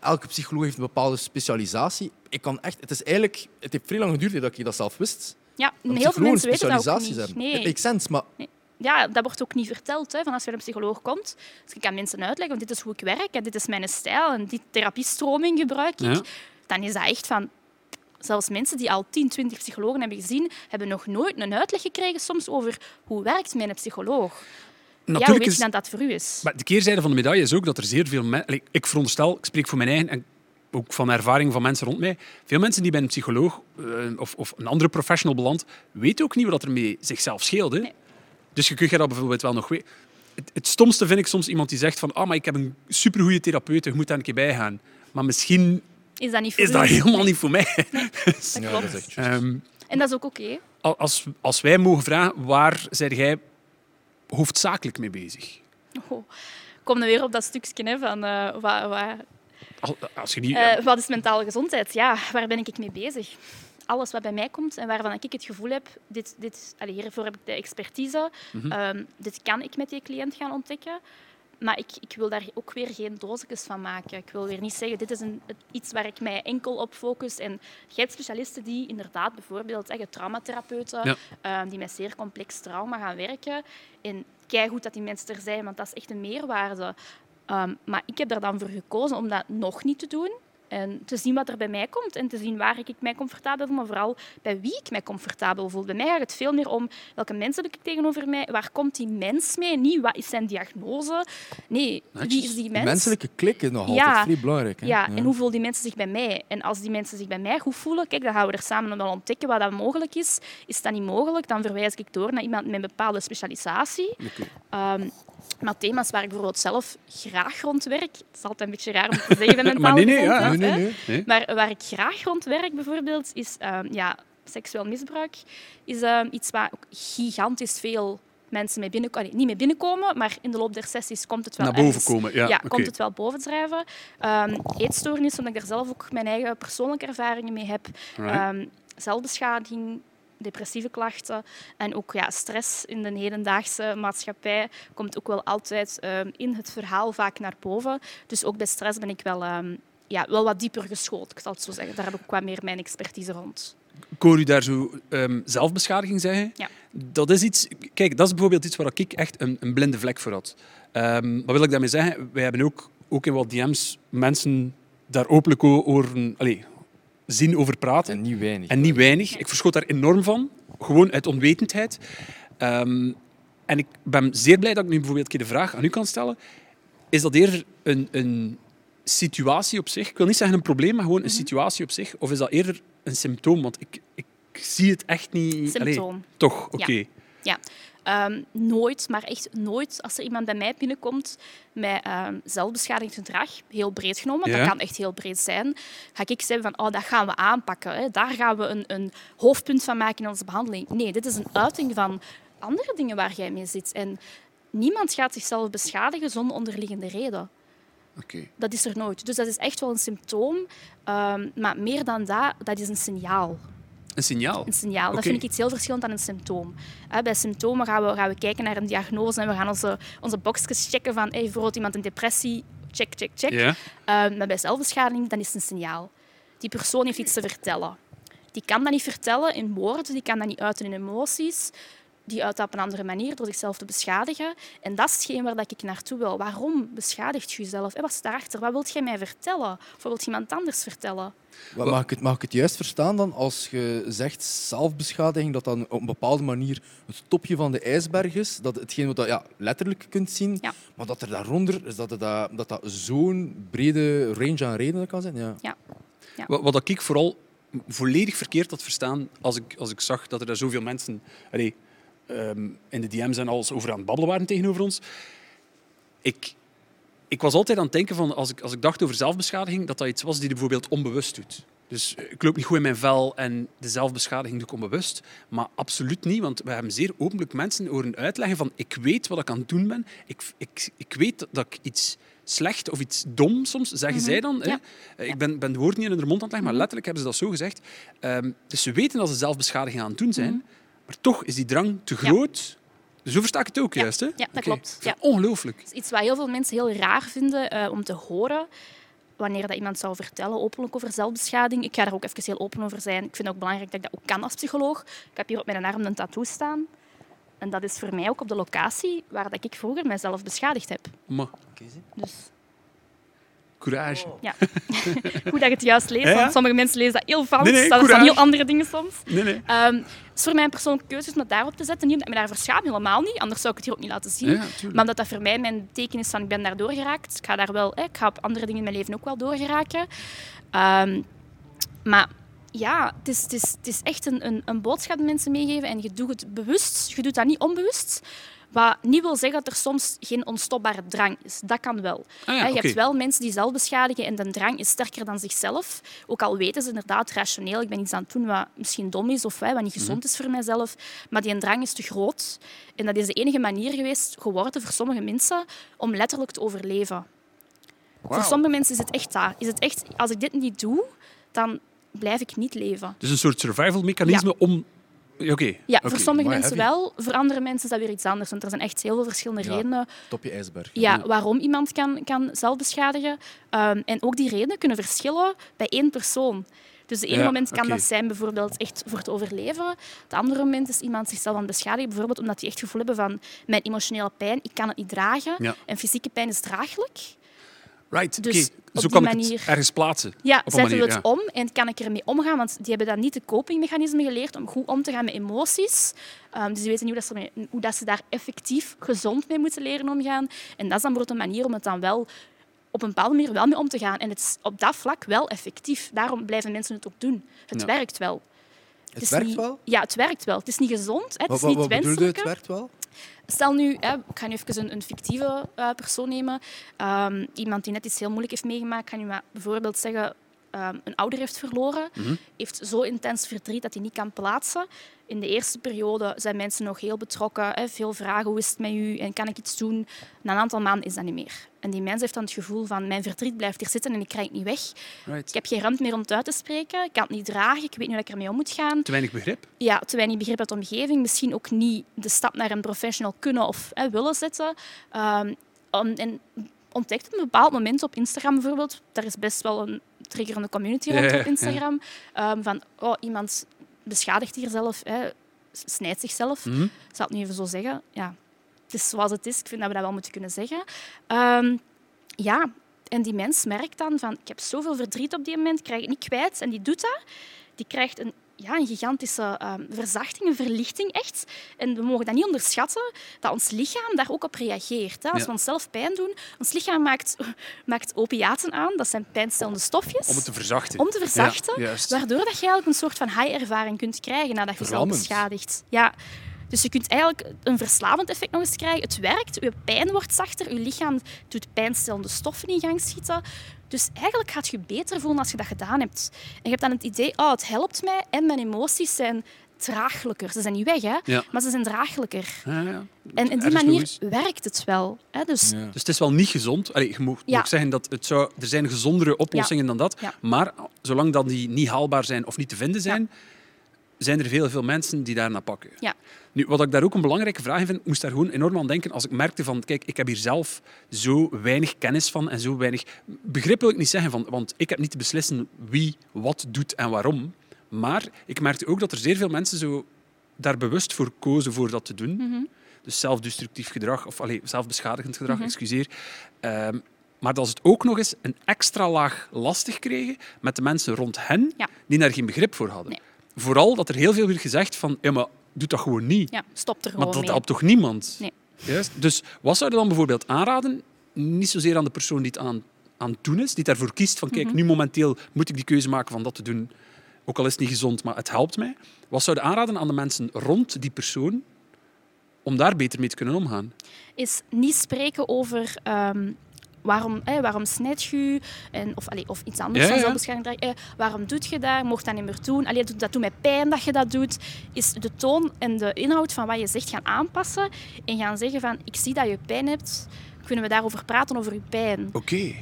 elke psycholoog heeft een bepaalde specialisatie. Ik kan echt, het is eigenlijk, het heeft vrij lang geduurd dat ik dat zelf wist. Ja, heel veel mensen weten dat ook specialisaties niet. Nee. Het makes sense, maar Ja, dat wordt ook niet verteld. Hè, van als je bij een psycholoog komt, dus ik kan mensen uitleggen, want dit is hoe ik werk en dit is mijn stijl en die therapiestroming gebruik ik, Ja. dan is dat echt van... Zelfs mensen die al 10, 20 psychologen hebben gezien, hebben nog nooit een uitleg gekregen soms over hoe werkt mijn psycholoog. ja, hoe Natuurlijk weet je dan dat voor u is? maar de keerzijde van de medaille is ook dat er zeer veel mensen... Ik veronderstel, ik spreek voor mijn eigen en ook van ervaring van mensen rond mij, veel mensen die bij een psycholoog eh, of, of een andere professional belandt, weten ook niet wat er mee zichzelf scheelt. Hè? Nee. Dus je kunt je dat bijvoorbeeld wel nog weten. Het, het stomste vind ik soms iemand die zegt van ah, maar ik heb een supergoeie therapeut, je moet daar een keer bij gaan. Maar misschien Is dat niet voor is u? dat helemaal niet voor mij. (laughs) Dat ja, juist. Ehm, En dat is ook oké. als, als wij mogen vragen, waar zijn jij hoofdzakelijk mee bezig? Oh. Kom dan weer op dat stukje hè, van eh, wat, wat, Al- Als je niet, Eh, wat is mentale gezondheid? Ja, waar ben ik mee bezig? Alles wat bij mij komt en waarvan ik het gevoel heb, dit, dit, allee, hiervoor heb ik de expertise, Mhm. ehm, dit kan ik met die cliënt gaan ontdekken. Maar ik, ik wil daar ook weer geen doosjes van maken. Ik wil weer niet zeggen, dit is een, iets waar ik mij enkel op focus. En je hebt specialisten die inderdaad bijvoorbeeld zeggen, traumatherapeuten, Ja. ehm, die met zeer complex trauma gaan werken. En kijk goed dat die mensen er zijn, want dat is echt een meerwaarde. Ehm, maar ik heb er dan voor gekozen om dat nog niet te doen. En te zien wat er bij mij komt en te zien waar ik mij comfortabel voel, maar vooral bij wie ik mij comfortabel voel. Bij mij gaat het veel meer om welke mensen heb ik tegenover mij, waar komt die mens mee, niet wat is zijn diagnose. Nee, wie is die De mens? menselijke klik is nog Ja. altijd vrij belangrijk. Hè? Ja, en hoe voelen die mensen zich bij mij? En als die mensen zich bij mij goed voelen, kijk, dan gaan we er samen wel ontdekken wat dat mogelijk is. Is dat niet mogelijk, dan verwijs ik door naar iemand met een bepaalde specialisatie. Ehm, maar thema's waar ik bijvoorbeeld zelf graag rond werk, het is altijd een beetje raar om te zeggen bij (laughs) mentale Maar nee, nee, ja, Nee, nee, nee. Nee? Maar waar ik graag rond werk bijvoorbeeld, is ehm, ja, seksueel misbruik. Is ehm, iets waar ook gigantisch veel mensen mee binnenkomen. niet mee binnenkomen, maar in de loop der sessies komt het wel Naar boven ergens- komen. Ja, komt het wel bovendrijven. Ehm eetstoornissen, omdat ik daar zelf ook mijn eigen persoonlijke ervaringen mee heb. Ehm, zelfbeschadiging, depressieve klachten en ook ja, stress in de hedendaagse maatschappij komt ook wel altijd in het verhaal vaak naar boven. Dus ook bij stress ben ik wel, ja, wel wat dieper geschoold, ik zal het zo zeggen. Daar heb ik ook wat meer mijn expertise rond. Ik hoor u daar zo ehm, zelfbeschadiging zeggen. Ja. Dat is iets... Kijk, dat is bijvoorbeeld iets waar ik echt een, een blinde vlek voor had. Ehm, wat wil ik daarmee zeggen? Wij hebben ook, ook in wat DM's mensen daar openlijk over allee, zien over praten. En niet weinig. En niet weinig. Ik verschoot daar enorm van. Gewoon uit onwetendheid. Ehm, en ik ben zeer blij dat ik nu bijvoorbeeld een keer de vraag aan u kan stellen. Is dat eerder een, een situatie op zich? Ik wil niet zeggen een probleem, maar gewoon een situatie op zich. Of is dat eerder een symptoom? Want ik, ik zie het echt niet... Allee, Symptoom. toch, oké. Ja, Ehm, nooit, maar echt nooit, als er iemand bij mij binnenkomt met zelfbeschadigend gedrag, heel breed genomen, Ja. dat kan echt heel breed zijn, ga ik zeggen van, oh, dat gaan we aanpakken. Hè. Daar gaan we een, een hoofdpunt van maken in onze behandeling. Nee, dit is een uiting van andere dingen waar jij mee zit. En niemand gaat zichzelf beschadigen zonder onderliggende reden. Dat is er nooit. Dus dat is echt wel een symptoom. Ehm, maar meer dan dat, dat is een signaal. Een signaal. Een signaal. Dat vind ik iets heel verschillend dan een symptoom. Bij symptomen gaan we, gaan we kijken naar een diagnose en we gaan onze, onze boxjes checken van hey, bijvoorbeeld iemand een depressie, check, check, check. Ehm, maar bij zelfbeschadiging dan is het een signaal. Die persoon heeft iets te vertellen. Die kan dat niet vertellen in woorden, die kan dat niet uiten in emoties. Die uit op een andere manier door zichzelf te beschadigen. En dat is hetgeen waar dat ik naartoe wil. Waarom beschadigt je jezelf? Wat is daarachter? Wat wilt jij mij vertellen? Of wat wilt iemand anders vertellen? Wat- Mag ik, het, mag ik het juist verstaan dan als je zegt zelfbeschadiging, dat dan op een bepaalde manier het topje van de ijsberg is? Dat hetgeen wat je ja, letterlijk kunt zien, Ja. maar dat er daaronder is dat het, dat, dat, dat zo'n brede range aan redenen kan zijn? Ja. Wat, wat ik vooral volledig verkeerd had verstaan als ik, als ik zag dat er daar zoveel mensen allee, ehm, in de DM's en alles over aan het babbelen waren tegenover ons. Ik, ik was altijd aan het denken van, als ik, als ik dacht over zelfbeschadiging, dat dat iets was die je bijvoorbeeld onbewust doet. Dus eh, ik loop niet goed in mijn vel en de zelfbeschadiging doe ik onbewust. Maar absoluut niet, want we hebben zeer openlijk mensen horen uitleggen van ik weet wat ik aan het doen ben. Ik, ik, ik weet dat- ik iets slecht of iets dom soms, zeggen zij dan. Hè? Ja. Eh, Ik ben, ben de woorden niet in hun mond aan het leggen, maar letterlijk hebben ze dat zo gezegd. Ehm, dus ze weten dat ze zelfbeschadiging aan het doen zijn, maar toch is die drang te Ja. groot. Zo versta ik het ook Ja. juist, hè? Ja, dat Oké. klopt. Het Ja. Ongelooflijk. Dat is iets wat heel veel mensen heel raar vinden eh, om te horen. Wanneer dat iemand zou vertellen openlijk over zelfbeschadiging. Ik ga daar ook even heel open over zijn. Ik vind het ook belangrijk dat ik dat ook kan als psycholoog. Ik heb hier op mijn arm een tattoo staan. En dat is voor mij ook op de locatie waar dat ik vroeger mijzelf beschadigd heb. Maar, Dus courage. ja, (laughs) goed dat je het juist leest. Want sommige mensen lezen dat heel fout. Nee, nee, dat zijn heel andere dingen soms. Nee, nee. Ehm, het is voor mij een persoonlijke keuze om dat daarop te zetten. Niet omdat ik me daarvoor schaam, helemaal niet. Anders zou ik het hier ook niet laten zien. Ja. Maar omdat dat voor mij mijn teken is van ik ben daar doorgeraakt. Ik ga daar wel, hè, ik ga op andere dingen in mijn leven ook wel doorgeraken. Ehm, maar ja, het is, het is, het is echt een, een, een boodschap die mensen meegeven en je doet het bewust. Je doet dat niet onbewust. Wat niet wil zeggen dat er soms geen onstopbare drang is. Dat kan wel. Ah ja, je hebt wel mensen die zelf beschadigen en de drang is sterker dan zichzelf. Ook al weten ze inderdaad rationeel, ik ben iets aan het doen wat misschien dom is of wat niet Mhm. gezond is voor mijzelf. Maar die drang is te groot. En dat is de enige manier geweest geworden voor sommige mensen om letterlijk te overleven. Voor sommige mensen is het echt dat. Is het echt, als ik dit niet doe, dan blijf ik niet leven. Dus een soort survival mechanisme om... Ja, voor sommige maar mensen wel. Voor andere mensen is dat weer iets anders. Want er zijn echt heel veel verschillende Ja. redenen Topje ijsberg. ja, waarom iemand kan, kan zelf beschadigen. Ehm, en ook die redenen kunnen verschillen bij één persoon. Dus de ene Ja, moment kan dat zijn bijvoorbeeld echt voor het overleven. Het andere moment is iemand zichzelf aan het beschadigen, bijvoorbeeld omdat die echt het gevoel hebben van mijn emotionele pijn, ik kan het niet dragen. Ja. En fysieke pijn is draaglijk. Right. Dus op Zo ik manier- het ergens plaatsen. Ja, Op zetten manier, we het ja. om en kan ik ermee omgaan? Want die hebben dan niet de copingmechanismen geleerd om goed om te gaan met emoties. Ehm, dus die weten niet hoe, dat ze, hoe dat ze daar effectief gezond mee moeten leren omgaan. En dat is dan bijvoorbeeld een manier om het dan wel op een bepaalde manier wel mee om te gaan. En het is op dat vlak wel effectief. Daarom blijven mensen het ook doen. Het Ja. werkt wel. Het werkt niet- wel? Ja, het werkt wel. Het is niet gezond, hè. het Wat, is niet wat wenselijk. het werkt wel? Stel nu, hè, ik ga nu even een, een fictieve eh, persoon nemen. Ehm, iemand die net iets heel moeilijk heeft meegemaakt. Ik ga nu maar bijvoorbeeld zeggen, ehm, een ouder heeft verloren. Heeft zo intens verdriet dat hij niet kan plaatsen. In de eerste periode zijn mensen nog heel betrokken. Hè, veel vragen, hoe is het met u en kan ik iets doen? Na een aantal maanden is dat niet meer. En die mens heeft dan het gevoel van, mijn verdriet blijft hier zitten en ik krijg het niet weg. Right. Ik heb geen ruimte meer om het uit te spreken. Ik kan het niet dragen. Ik weet niet hoe ik ermee om moet gaan Te weinig begrip. ja, te weinig begrip uit de omgeving. Misschien ook niet de stap naar een professional kunnen of hè, willen zetten. Om- en ontdekt op een bepaald moment op Instagram bijvoorbeeld, daar is best wel een triggerende community rond op Instagram, ehm, van oh, iemand beschadigt hier zelf, hè, snijdt zichzelf. Mhm. Ik zal het nu even zo zeggen. Ja, het is zoals het is. Ik vind dat we dat wel moeten kunnen zeggen. Ehm, ja, en die mens merkt dan van, ik heb zoveel verdriet op die moment, ik krijg het niet kwijt. En die doet dat. Die krijgt een ja, een gigantische ehm, verzachting, een verlichting echt. En we mogen dat niet onderschatten, dat ons lichaam daar ook op reageert. Hè. Als Ja. we onszelf pijn doen, ons lichaam maakt, (laughs) maakt opiaten aan, dat zijn pijnstellende stofjes. Om het te verzachten. Om te verzachten, Ja, waardoor dat je eigenlijk een soort van high-ervaring kunt krijgen nadat je zelf beschadigt. Ja. Dus je kunt eigenlijk een verslavend effect nog eens krijgen. Het werkt, je pijn wordt zachter, je lichaam doet pijnstellende stoffen in gang schieten. Dus eigenlijk gaat je beter voelen als je dat gedaan hebt. En je hebt dan het idee, oh, het helpt mij en mijn emoties zijn draaglijker. Ze zijn niet weg, hè? Ja. maar ze zijn draaglijker. Ja, ja. En op die manier logisch. werkt het wel. Hè? Dus Ja. Dus het is wel niet gezond. Allee, je moet Ja. ook zeggen dat het zou, er zijn gezondere oplossingen dan dat. Ja. Maar zolang dat die niet haalbaar zijn of niet te vinden zijn, zijn er veel, veel mensen die daar naar pakken. Ja. Nu, wat ik daar ook een belangrijke vraag in vind, ik moest daar gewoon enorm aan denken als ik merkte van, kijk, ik heb hier zelf zo weinig kennis van en zo weinig... Begrip wil ik niet zeggen, van, want ik heb niet te beslissen wie wat doet en waarom. Maar ik merkte ook dat er zeer veel mensen zo daar bewust voor kozen voor dat te doen. Dus zelfdestructief gedrag, of allee, zelfbeschadigend gedrag, excuseer. Ehm, maar dat ze het ook nog eens een extra laag lastig kregen met de mensen rond hen Ja. die daar geen begrip voor hadden. Nee. Vooral dat er heel veel werd gezegd van, ja, maar doe dat gewoon niet. ja, stop er maar gewoon dat mee. helpt toch niemand? Nee. Juist. Dus wat zou je dan bijvoorbeeld aanraden? Niet zozeer aan de persoon die het aan, aan het doen is, die daarvoor kiest van, kijk, Mhm. nu momenteel moet ik die keuze maken van dat te doen. Ook al is het niet gezond, maar het helpt mij. Wat zou je aanraden aan de mensen rond die persoon om daar beter mee te kunnen omgaan? is niet spreken over ehm, waarom, eh, waarom snijd je en, of, allee, of iets anders Ja, dan ja. zelfbeschadiging. Eh, waarom doet je dat? Mocht dat niet meer doen? Allee, dat, dat doet mij pijn dat je dat doet. Is de toon en de inhoud van wat je zegt gaan aanpassen en gaan zeggen van ik zie dat je pijn hebt. Kunnen we daarover praten, over je pijn? Oké.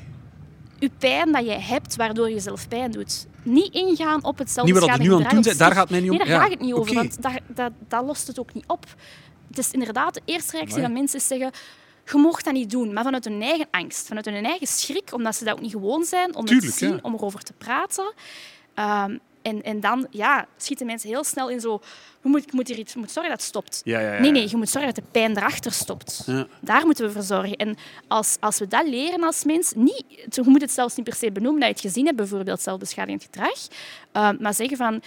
Je pijn dat je hebt, waardoor je zelf pijn doet. Niet ingaan op het Niet wat nu aan het doen daar gaat het mij niet om. Nee, daar Ja, gaat het niet over, want dat, dat, dat lost het ook niet op. Het is inderdaad de eerste reactie Amai. dat mensen zeggen je mocht dat niet doen, maar vanuit hun eigen angst, vanuit hun eigen schrik, omdat ze dat ook niet gewoon zijn om Tuurlijk, het te zien, ja. om erover te praten. Ehm, en, en dan ja, schieten mensen heel snel in zo, je moet, ik moet hier iets, moet zorgen dat het stopt. Ja, ja, ja. Nee, nee, je moet zorgen dat de pijn erachter stopt. Ja. Daar moeten we voor zorgen. En als, als we dat leren als mens, niet, je moet het zelfs niet per se benoemen dat je het gezien hebt, bijvoorbeeld zelfbeschadigend gedrag, eh, maar zeggen van,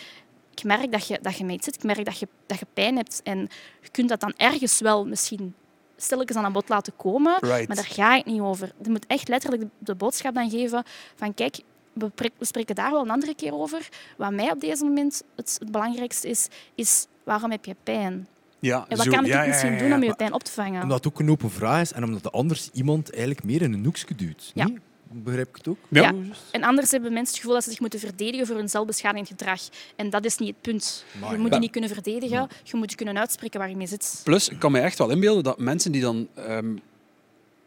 ik merk dat je, dat je mee zit, ik merk dat je, dat je pijn hebt en je kunt dat dan ergens wel misschien stilletjes aan een bod laten komen, Right. maar daar ga ik niet over. Je moet echt letterlijk de, de boodschap dan geven van, kijk, we, pre- we spreken daar wel een andere keer over. Wat mij op deze moment het, het belangrijkste is, is waarom heb je pijn? Ja, En wat zo, kan ik ja, ja, misschien ja, doen om je pijn op te vangen? Omdat het ook een open vraag is en omdat de anders iemand eigenlijk meer in een hoekje duwt. Ja. Niet? Begrijp ik het ook? Ja. Ja. En anders hebben mensen het gevoel dat ze zich moeten verdedigen voor hun zelfbeschadigend gedrag. En dat is niet het punt. Maar je moet ja. je niet kunnen verdedigen, je moet je kunnen uitspreken waar je mee zit. Plus, ik kan me echt wel inbeelden dat mensen die dan ehm,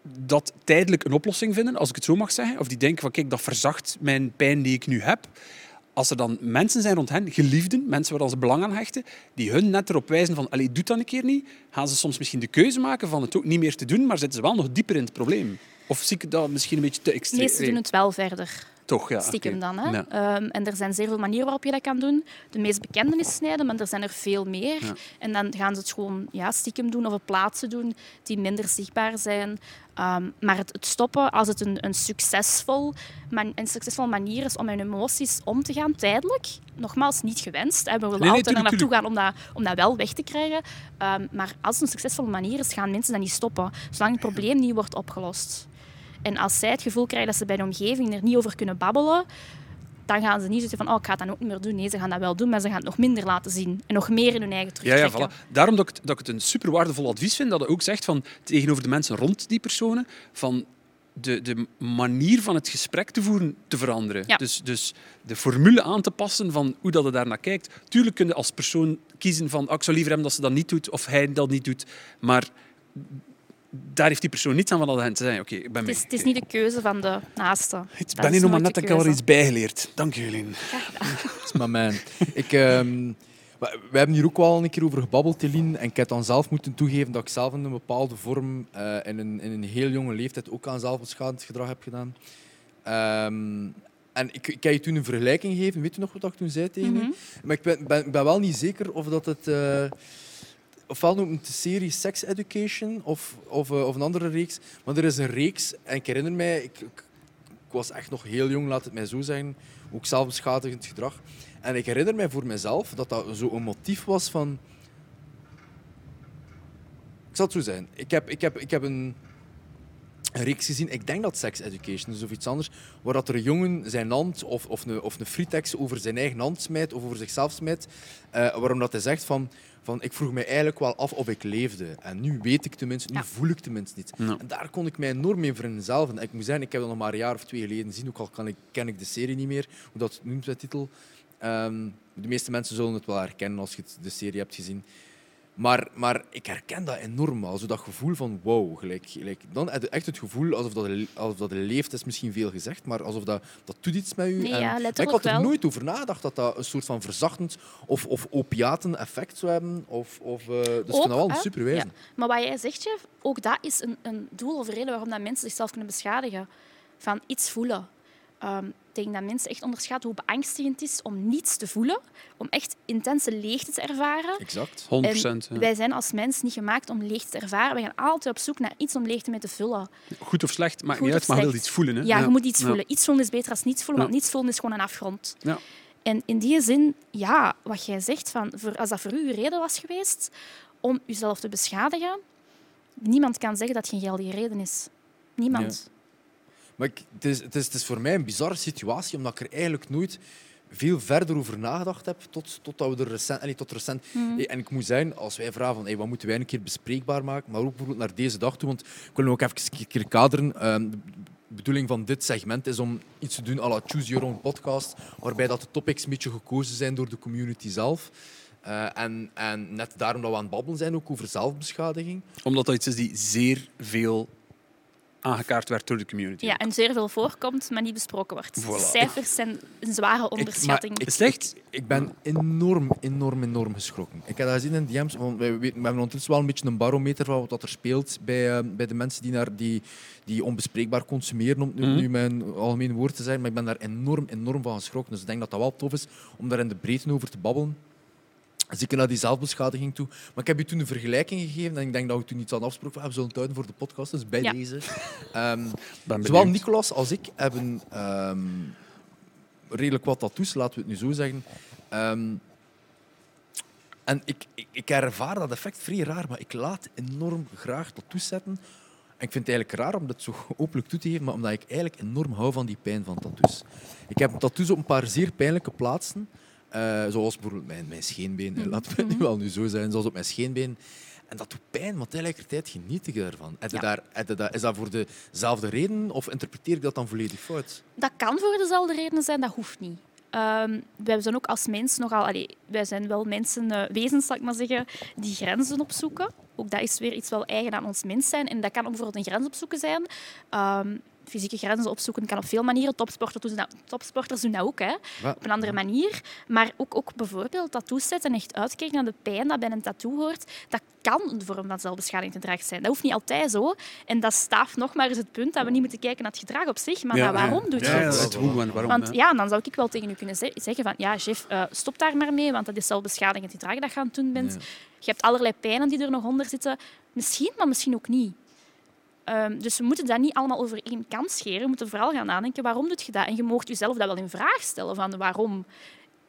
dat tijdelijk een oplossing vinden, als ik het zo mag zeggen, of die denken van kijk, dat verzacht mijn pijn die ik nu heb. Als er dan mensen zijn rond hen, geliefden, mensen waar ze belang aan hechten, die hun net erop wijzen van allee, doe dat een keer niet, gaan ze soms misschien de keuze maken van het ook niet meer te doen, maar zitten ze wel nog dieper in het probleem. Of zie ik dat misschien een beetje te extreem? meesten doen het wel verder, Toch, ja. stiekem dan. Hè? Ja. Ehm, en er zijn zeer veel manieren waarop je dat kan doen. De meest bekende is snijden, maar er zijn er veel meer. Ja. En dan gaan ze het gewoon ja, stiekem doen of op plaatsen doen die minder zichtbaar zijn. Ehm, maar het, het stoppen, als het een, een, succesvol, man, een succesvolle manier is om met hun emoties om te gaan, tijdelijk, nogmaals niet gewenst. Hè. We willen Nee, nee, altijd naartoe gaan om dat, om dat wel weg te krijgen. Ehm, maar als het een succesvolle manier is, gaan mensen dat niet stoppen, zolang het probleem niet wordt opgelost. En als zij het gevoel krijgen dat ze bij de omgeving er niet over kunnen babbelen, dan gaan ze niet zitten van oh, ik ga het dan ook niet meer doen. Nee, ze gaan dat wel doen, maar ze gaan het nog minder laten zien. En nog meer in hun eigen Ja, ja, terugtrekken. voilà. Daarom dat ik, het- dat ik het een super waardevol advies vind, dat je ook zegt van, tegenover de mensen rond die personen, van de, de manier van het gesprek te voeren te veranderen. Ja. Dus, dus de formule aan te passen van hoe dat je daar naar kijkt. Tuurlijk kun je als persoon kiezen van ah, ik zou liever hebben dat ze dat niet doet of hij dat niet doet, maar daar heeft die persoon niets aan van dat hen te zeggen. Oké, ik ben Het mee. is, het is niet de keuze van de naaste. Ik Dat ben hier nog maar net de ik al iets bijgeleerd. Dank Helene. (laughs) Dat is maar mijn. Ik, ehm, we hebben hier ook wel een keer over gebabbeld, Eline. En ik heb dan zelf moeten toegeven dat ik zelf in een bepaalde vorm eh, in, een, in een heel jonge leeftijd ook aan zelfbeschadigend gedrag heb gedaan. Ehm, en ik, ik kan je toen een vergelijking geven. Weet je nog wat ik toen zei tegen je? Mhm. Maar ik ben, ben, ben wel niet zeker of dat het... eh, ofwel noemt het de serie Sex Education of, of, eh, of een andere reeks. Maar er is een reeks, en ik herinner mij... Ik, ik, was echt nog heel jong, laat het mij zo zeggen. ook zelfbeschadigend gedrag. En ik herinner mij voor mezelf dat dat zo een motief was van... Ik zal het zo zijn. Ik heb, ik heb, ik heb een, een reeks gezien, ik denk dat Sex Education is of iets anders, waar dat er een jongen zijn hand of, of, een, of een fritex over zijn eigen hand smijt of over zichzelf smijt, uh, waarom dat hij zegt van, van ik vroeg mij eigenlijk wel af of ik leefde. En nu weet ik tenminste, nu Ja. voel ik tenminste niet. Ja. En daar kon ik mij enorm mee vereenzelven. En Ik moet zeggen, ik heb dat nog maar een jaar of twee geleden gezien, ook al kan ik, ken ik de serie niet meer, hoe dat noemt, de titel. Ehm, de meeste mensen zullen het wel herkennen als je het- de serie hebt gezien. Maar, maar ik herken dat enorm wel. Zo dat gevoel van wow. Gelijk, gelijk. Dan heb je echt het gevoel alsof dat, alsof dat leeft, is misschien veel gezegd, maar alsof dat, dat doet iets met u. Nee, En- ja, maar letterlijk ik had er wel. nooit over nagedacht dat dat een soort van verzachtend of, of opiaten effect zou hebben. Of, of, eh, dus ik vind dat wel een. Ja. Maar wat jij zegt, Jeff, ook dat is een, een doel of reden waarom dat mensen zichzelf kunnen beschadigen. Van iets voelen. Ehm, ik denk dat mensen echt onderschatten hoe beangstigend het is om niets te voelen. Om echt intense leegte te ervaren. Exact. 100 En ja. wij zijn als mens niet gemaakt om leegte te ervaren. We gaan altijd op zoek naar iets om leegte mee te vullen. Goed of slecht, maakt Goed niet uit, maar je wil iets voelen. Hè? Ja, je moet iets Ja. voelen. Iets voelen is beter dan niets voelen, want Ja. niets voelen is gewoon een afgrond. Ja. En in die zin, ja, wat jij zegt, van, voor, als dat voor u uw reden was geweest om uzelf te beschadigen, niemand kan zeggen dat geen geldige reden is. Niemand. Maar ik, het, is, het, is, het is voor mij een bizarre situatie, omdat ik er eigenlijk nooit veel verder over nagedacht heb tot, totdat we er recent, tot recent. Mhm. En ik moet zeggen, als wij vragen van hey, wat moeten wij een keer bespreekbaar maken, maar ook bijvoorbeeld naar deze dag toe, want ik wil ook even een keer kaderen. Ehm, de bedoeling van dit segment is om iets te doen à la Choose Your Own podcast, waarbij dat de topics een beetje gekozen zijn door de community zelf. Eh, en, en net daarom dat we aan het babbelen zijn, ook over zelfbeschadiging. Omdat dat iets is die zeer veel aangekaart werd door de community. Ja, en zeer veel voorkomt, maar niet besproken wordt. Voilà. Cijfers zijn een zware Ik- onderschatting. maar ik? Ik, ik ben enorm, enorm, enorm geschrokken. Ik heb dat gezien in DM's. Want we, weten- we hebben ondertussen wel een beetje een barometer van wat er speelt bij, eh, bij de mensen die, naar die, die onbespreekbaar consumeren, om het nu, Mhm. nu mijn algemeen woord te zijn. Maar ik ben daar enorm, enorm van geschrokken. Dus ik denk dat dat wel tof is om daar in de breedte over te babbelen. Zeker naar die zelfbeschadiging toe. Maar ik heb je toen een vergelijking gegeven en ik denk dat we toen iets hadden afgesproken. We zullen het houden voor de podcast, dus bij Ja. deze. (laughs) Ehm, Ben Zowel. Nicolas als ik hebben ehm, redelijk wat tattoos, laten we het nu zo zeggen. Ehm, en ik, ik, ik ervaar dat effect vrij raar, maar ik laat enorm graag tattoos zetten. En ik vind het eigenlijk raar om dat zo (laughs) openlijk toe te geven, maar omdat ik eigenlijk enorm hou van die pijn van tattoos. Ik heb tattoos op een paar zeer pijnlijke plaatsen, eh, zoals bijvoorbeeld mijn, mijn scheenbeen. Laten we het nu wel nu zo zijn, zoals op mijn scheenbeen. En dat doet pijn, maar tegelijkertijd geniet ik ervan. Ja. daar, dat, is dat voor dezelfde reden of interpreteer ik dat dan volledig fout? Dat kan voor dezelfde redenen zijn, dat hoeft niet. Ehm, wij zijn ook als mens nogal... Allee, wij zijn wel mensen, eh, wezens, zal ik maar zeggen, die grenzen opzoeken. Ook dat is weer iets wel eigen aan ons mens zijn. En dat kan ook bijvoorbeeld een grens opzoeken zijn. Ehm, fysieke grenzen opzoeken kan op veel manieren. Topsporters doen dat, topsporters doen dat ook, hè, op een andere manier. Maar ook, ook bijvoorbeeld tattoos zetten en echt uitkijken naar de pijn dat bij een tattoo hoort. Dat kan een vorm van zelfbeschadiging te dragen zijn. Dat hoeft niet altijd zo. En dat staaft nog maar eens het punt dat we niet moeten kijken naar het gedrag op zich, maar naar waarom doet je ja, het. Ja, het hoe en waarom. Want ja, dan zou ik wel tegen u kunnen ze- zeggen van ja, chef, eh, stop daar maar mee, want dat is zelfbeschadigend gedrag dat je aan het doen bent. Je hebt allerlei pijnen die er nog onder zitten. Misschien, maar misschien ook niet. Ehm, dus we moeten dat niet allemaal over één kant scheren. We moeten vooral gaan nadenken, waarom doe je dat? En je mocht jezelf dat wel in vraag stellen, van waarom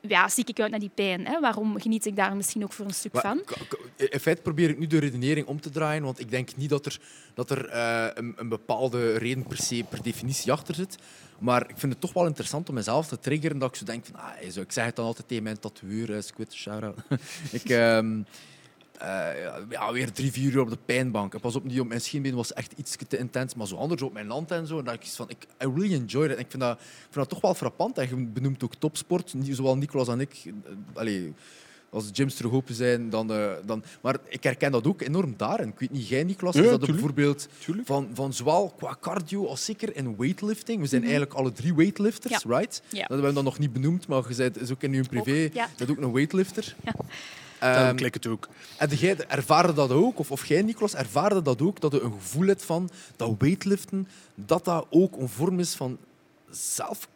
ja, zie ik uit naar die pijn? Hè? Waarom geniet ik daar misschien ook voor een stuk Maar van? In feite probeer ik nu de redenering om te draaien, want ik denk niet dat er, dat er eh, een, een bepaalde reden per se, per definitie achter zit. Maar ik vind het toch wel interessant om mezelf te triggeren, dat ik zo denk van, ah, zo, ik zeg het dan altijd tegen mijn tatoeëur, eh, Squid, shout-out. (laughs) ik, ehm, eh, ja, weer drie, vier uur op de pijnbank. Pas op, die op mijn scheenbeen was echt iets te intens, maar zo anders op mijn land en zo. En dat ik van, ik I really enjoy it. Ik vind dat, vind dat toch wel frappant. En je benoemt ook topsport, zowel Nicolas en ik. eh, allee, als de gyms terug open zijn, dan, eh, dan... Maar ik herken dat ook enorm daarin. Ik weet niet, jij Niklas, Ja, is dat tuurlijk. bijvoorbeeld Tuurlijk. van, van zowel qua cardio als zeker in weightlifting. We zijn eigenlijk alle drie weighlifters, right? Ja. Dat hebben we dan nog niet benoemd, maar je bent is ook in je privé Ook, ja. dat ook een weightlifter. (laughs) Ja. Dan klikt het ook. en jij ervaarde dat ook, of, of jij Niklas, ervaarde dat ook, dat je een gevoel hebt van dat weightliften, dat dat ook een vorm is van zelf...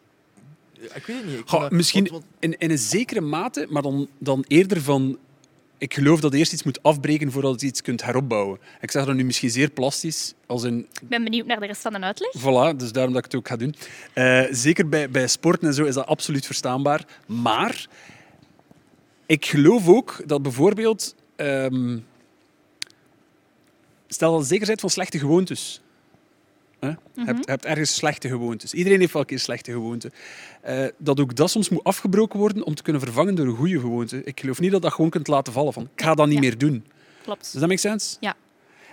Ik weet het niet. Ik Goh, vind dat- misschien in, in een zekere mate, maar dan, dan eerder van ik geloof dat je eerst iets moet afbreken voordat je iets kunt heropbouwen. Ik zeg dat nu misschien zeer plastisch, als in Ik ben benieuwd naar de rest van de uitleg. Voilà, dus daarom dat ik het ook ga doen. Eh, zeker bij, bij sporten en zo is dat absoluut verstaanbaar. Maar ik geloof ook dat bijvoorbeeld... ehm, stel dat je zeker bent van slechte gewoontes. Hè? Je hebt, je hebt ergens slechte gewoontes. Iedereen heeft wel een keer slechte gewoonten. Eh, dat ook dat soms moet afgebroken worden om te kunnen vervangen door een goede gewoonte. Ik geloof niet dat dat gewoon kunt laten vallen. Van, ik ga dat niet Ja. meer doen. Klopt. Does that make sense? Ja.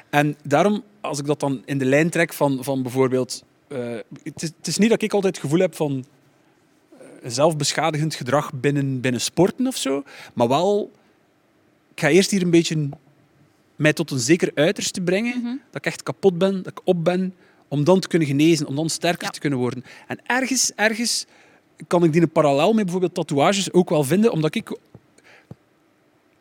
En daarom, als ik dat dan in de lijn trek van, van bijvoorbeeld... eh, het, is, het is niet dat ik altijd het gevoel heb van eh, zelfbeschadigend gedrag binnen, binnen sporten of zo, maar wel... Ik ga eerst hier een beetje mij tot een zeker uiterste brengen, Mhm. dat ik echt kapot ben, dat ik op ben, om dan te kunnen genezen, om dan sterker Ja. te kunnen worden. En ergens, ergens kan ik die een parallel met bijvoorbeeld tatoeages ook wel vinden, omdat ik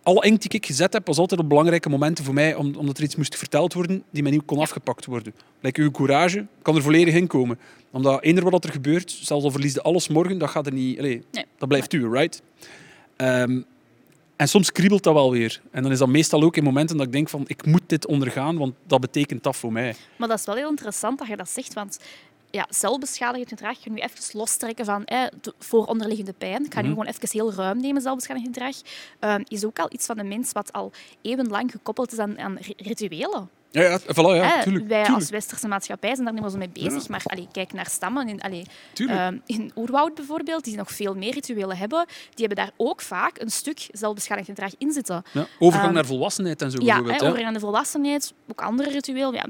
alle inkt die ik gezet heb, was altijd op belangrijke momenten voor mij, om- omdat er iets moest verteld worden die mij niet kon afgepakt worden. Like uw courage kan er volledig in komen. Omdat eender wat er gebeurt, zelfs al verliesde alles morgen, dat gaat er niet... Allee, Nee. Dat blijft u, right? Ehm, en soms kriebelt dat wel weer. En dan is dat meestal ook in momenten dat ik denk van, ik moet dit ondergaan, want dat betekent dat voor mij. Maar dat is wel heel interessant dat je dat zegt, want ja, zelfbeschadigend gedrag, je nu even lostrekken van eh, de vooronderliggende pijn. Ik ga nu Mhm. gewoon even heel ruim nemen, zelfbeschadigend gedrag. ehm, is ook al iets van de mens wat al eeuwenlang gekoppeld is aan, aan ri- rituelen. Ja, ja, voilà, ja, Eh, tuurlijk. wij tuurlijk, als westerse maatschappij zijn daar niet meer zo mee bezig, Ja. maar allee, kijk naar stammen. In, allee, ehm, in oerwoud bijvoorbeeld, die nog veel meer rituelen hebben, die hebben daar ook vaak een stuk zelfbeschadigend gedrag in zitten. ja. Overgang ehm, naar volwassenheid en zo Ja, bijvoorbeeld. hè, hè. over aan de volwassenheid, ook andere rituelen. Ja,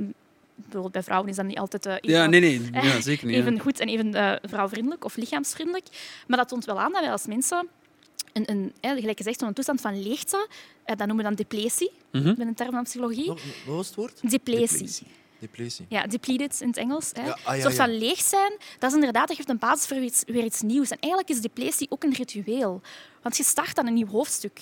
bijvoorbeeld bij vrouwen is dat niet altijd Ja, even- nee, nee, ja, (laughs) zeker niet. ja. even goed en even eh, vrouwvriendelijk of lichaamsvriendelijk. Maar dat toont wel aan dat wij als mensen, een, een, hè, gelijk gezegd, een toestand van leegte, eh, dat noemen we dan depletie, Mhm. met een term van psychologie. Wat was het woord? Depletie. Depletie. Ja, depleted in het Engels. Hè. Ja, ah, ja, een soort ja. van leeg zijn, dat is inderdaad, dat geeft een basis voor iets, weer iets nieuws. En eigenlijk is depletie ook een ritueel. Want je start aan een nieuw hoofdstuk.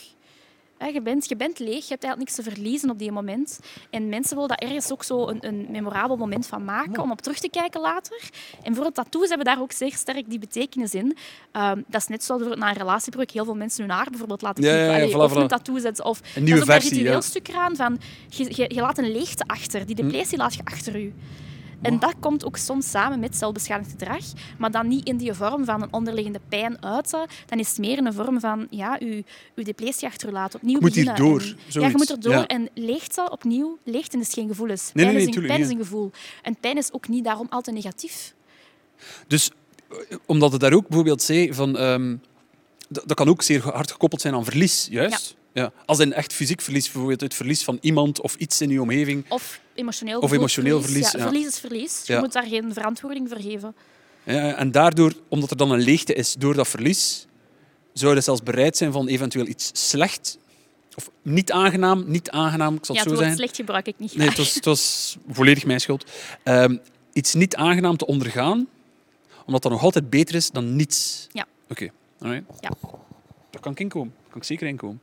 Je bent, je bent leeg, je hebt eigenlijk niks te verliezen op die moment. En mensen willen daar ergens ook zo een, een memorabel moment van maken om op terug te kijken later. En voor de tattoos hebben daar ook zeer sterk die betekenis in. Ehm, dat is net zoals na een relatiebruk heel veel mensen hun haar bijvoorbeeld laten Ja, ja, of een tattoo zetten. Of, Een nieuwe dat is ook versie, een ritueel stuk eraan van je, je, je laat een leegte achter. Die depressie laat je achter je. En dat komt ook soms samen met zelfbeschadigend gedrag, maar dan niet in die vorm van een onderliggende pijn uiten. Dan is het meer in een vorm van ja, je, je depressie achter je laten, opnieuw Je moet hier door, En- ja, je moet er door. Ja. En leegte, opnieuw, leegte is geen gevoel. Is. Nee, pijn nee, is, een, pijn is een gevoel. En pijn is ook niet daarom altijd negatief. Dus omdat het daar ook bijvoorbeeld zei van... ehm, dat, dat kan ook zeer hard gekoppeld zijn aan verlies, juist? Ja. Als in echt fysiek verlies, bijvoorbeeld het verlies van iemand of iets in je omgeving. Of emotioneel, Of emotioneel verlies, Ja, ja. Verlies is verlies. Je Ja. moet daar geen verantwoording voor geven. Ja, en daardoor, omdat er dan een leegte is door dat verlies, zou je zelfs bereid zijn van eventueel iets slecht of niet aangenaam, niet aangenaam, ik zal Ja, het zo zeggen. slecht gebruik ik niet Nee, het was, het was volledig mijn schuld. Ehm, iets niet aangenaam te ondergaan, omdat dat nog altijd beter is dan niets. Ja. Oké. Ja. Daar kan ik in komen. Daar kan ik zeker in komen.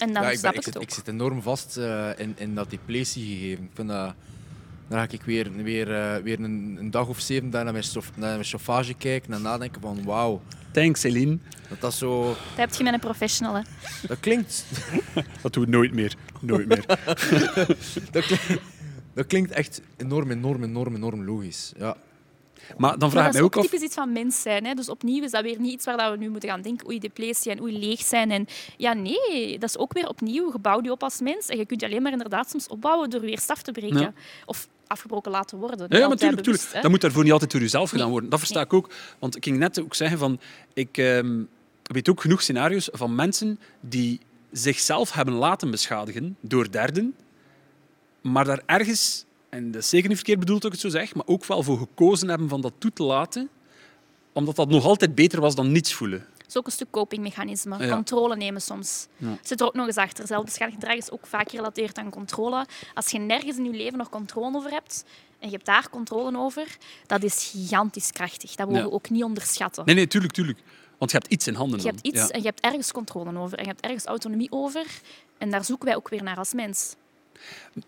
En dan Ja, ik, ben, snap ik, ik zit, het ook. ik zit enorm vast eh, in, in dat depletie gegeven. Ik vind dat, dan ga ik weer, weer, eh, weer een, een dag of zeven daar naar mijn, stof, naar mijn chauffage kijken en nadenken van wauw, Thanks, Celine. dat dat zo... Dat heb je met een professional. Hè. Dat klinkt, (laughs) Dat doen we nooit meer. Nooit meer. (laughs) dat klinkt, dat klinkt echt enorm, enorm, enorm, enorm logisch. Ja. Maar dan vraag dat ik is mij ook af... typisch iets van mens zijn. Hè. Dus opnieuw is dat weer niet iets waar dat we nu moeten gaan denken. Oei, depletie en oei, leeg zijn. En ja, nee, dat is ook weer opnieuw. Gebouwd je op als mens. En je kunt je alleen maar inderdaad soms opbouwen door weer staf te breken. Ja. Of afgebroken laten worden. Ja, maar altijd tuurlijk, bewust, tuurlijk. hè. Dat moet daarvoor niet altijd door jezelf gedaan worden. Dat versta Nee. ik ook. Want ik ging net ook zeggen van... Ik ehm, weet ook genoeg scenario's van mensen die zichzelf hebben laten beschadigen door derden, maar daar ergens, en dat is zeker niet verkeerd bedoeld dat ik het zo zeg, maar ook wel voor gekozen hebben van dat toe te laten, omdat dat nog altijd beter was dan niets voelen. Het is ook een stuk copingmechanisme. Ja. Controle nemen soms. Ja. Zit er ook nog eens achter. Zelfbeschadigd gedrag is ook vaak gerelateerd aan controle. Als je nergens in je leven nog controle over hebt en je hebt daar controle over, dat is gigantisch krachtig. Dat mogen Ja. we ook niet onderschatten. Nee, nee, tuurlijk, tuurlijk. Want je hebt iets in handen Je dan. hebt iets en je hebt ergens controle over en je hebt ergens autonomie over. En daar zoeken wij ook weer naar als mens.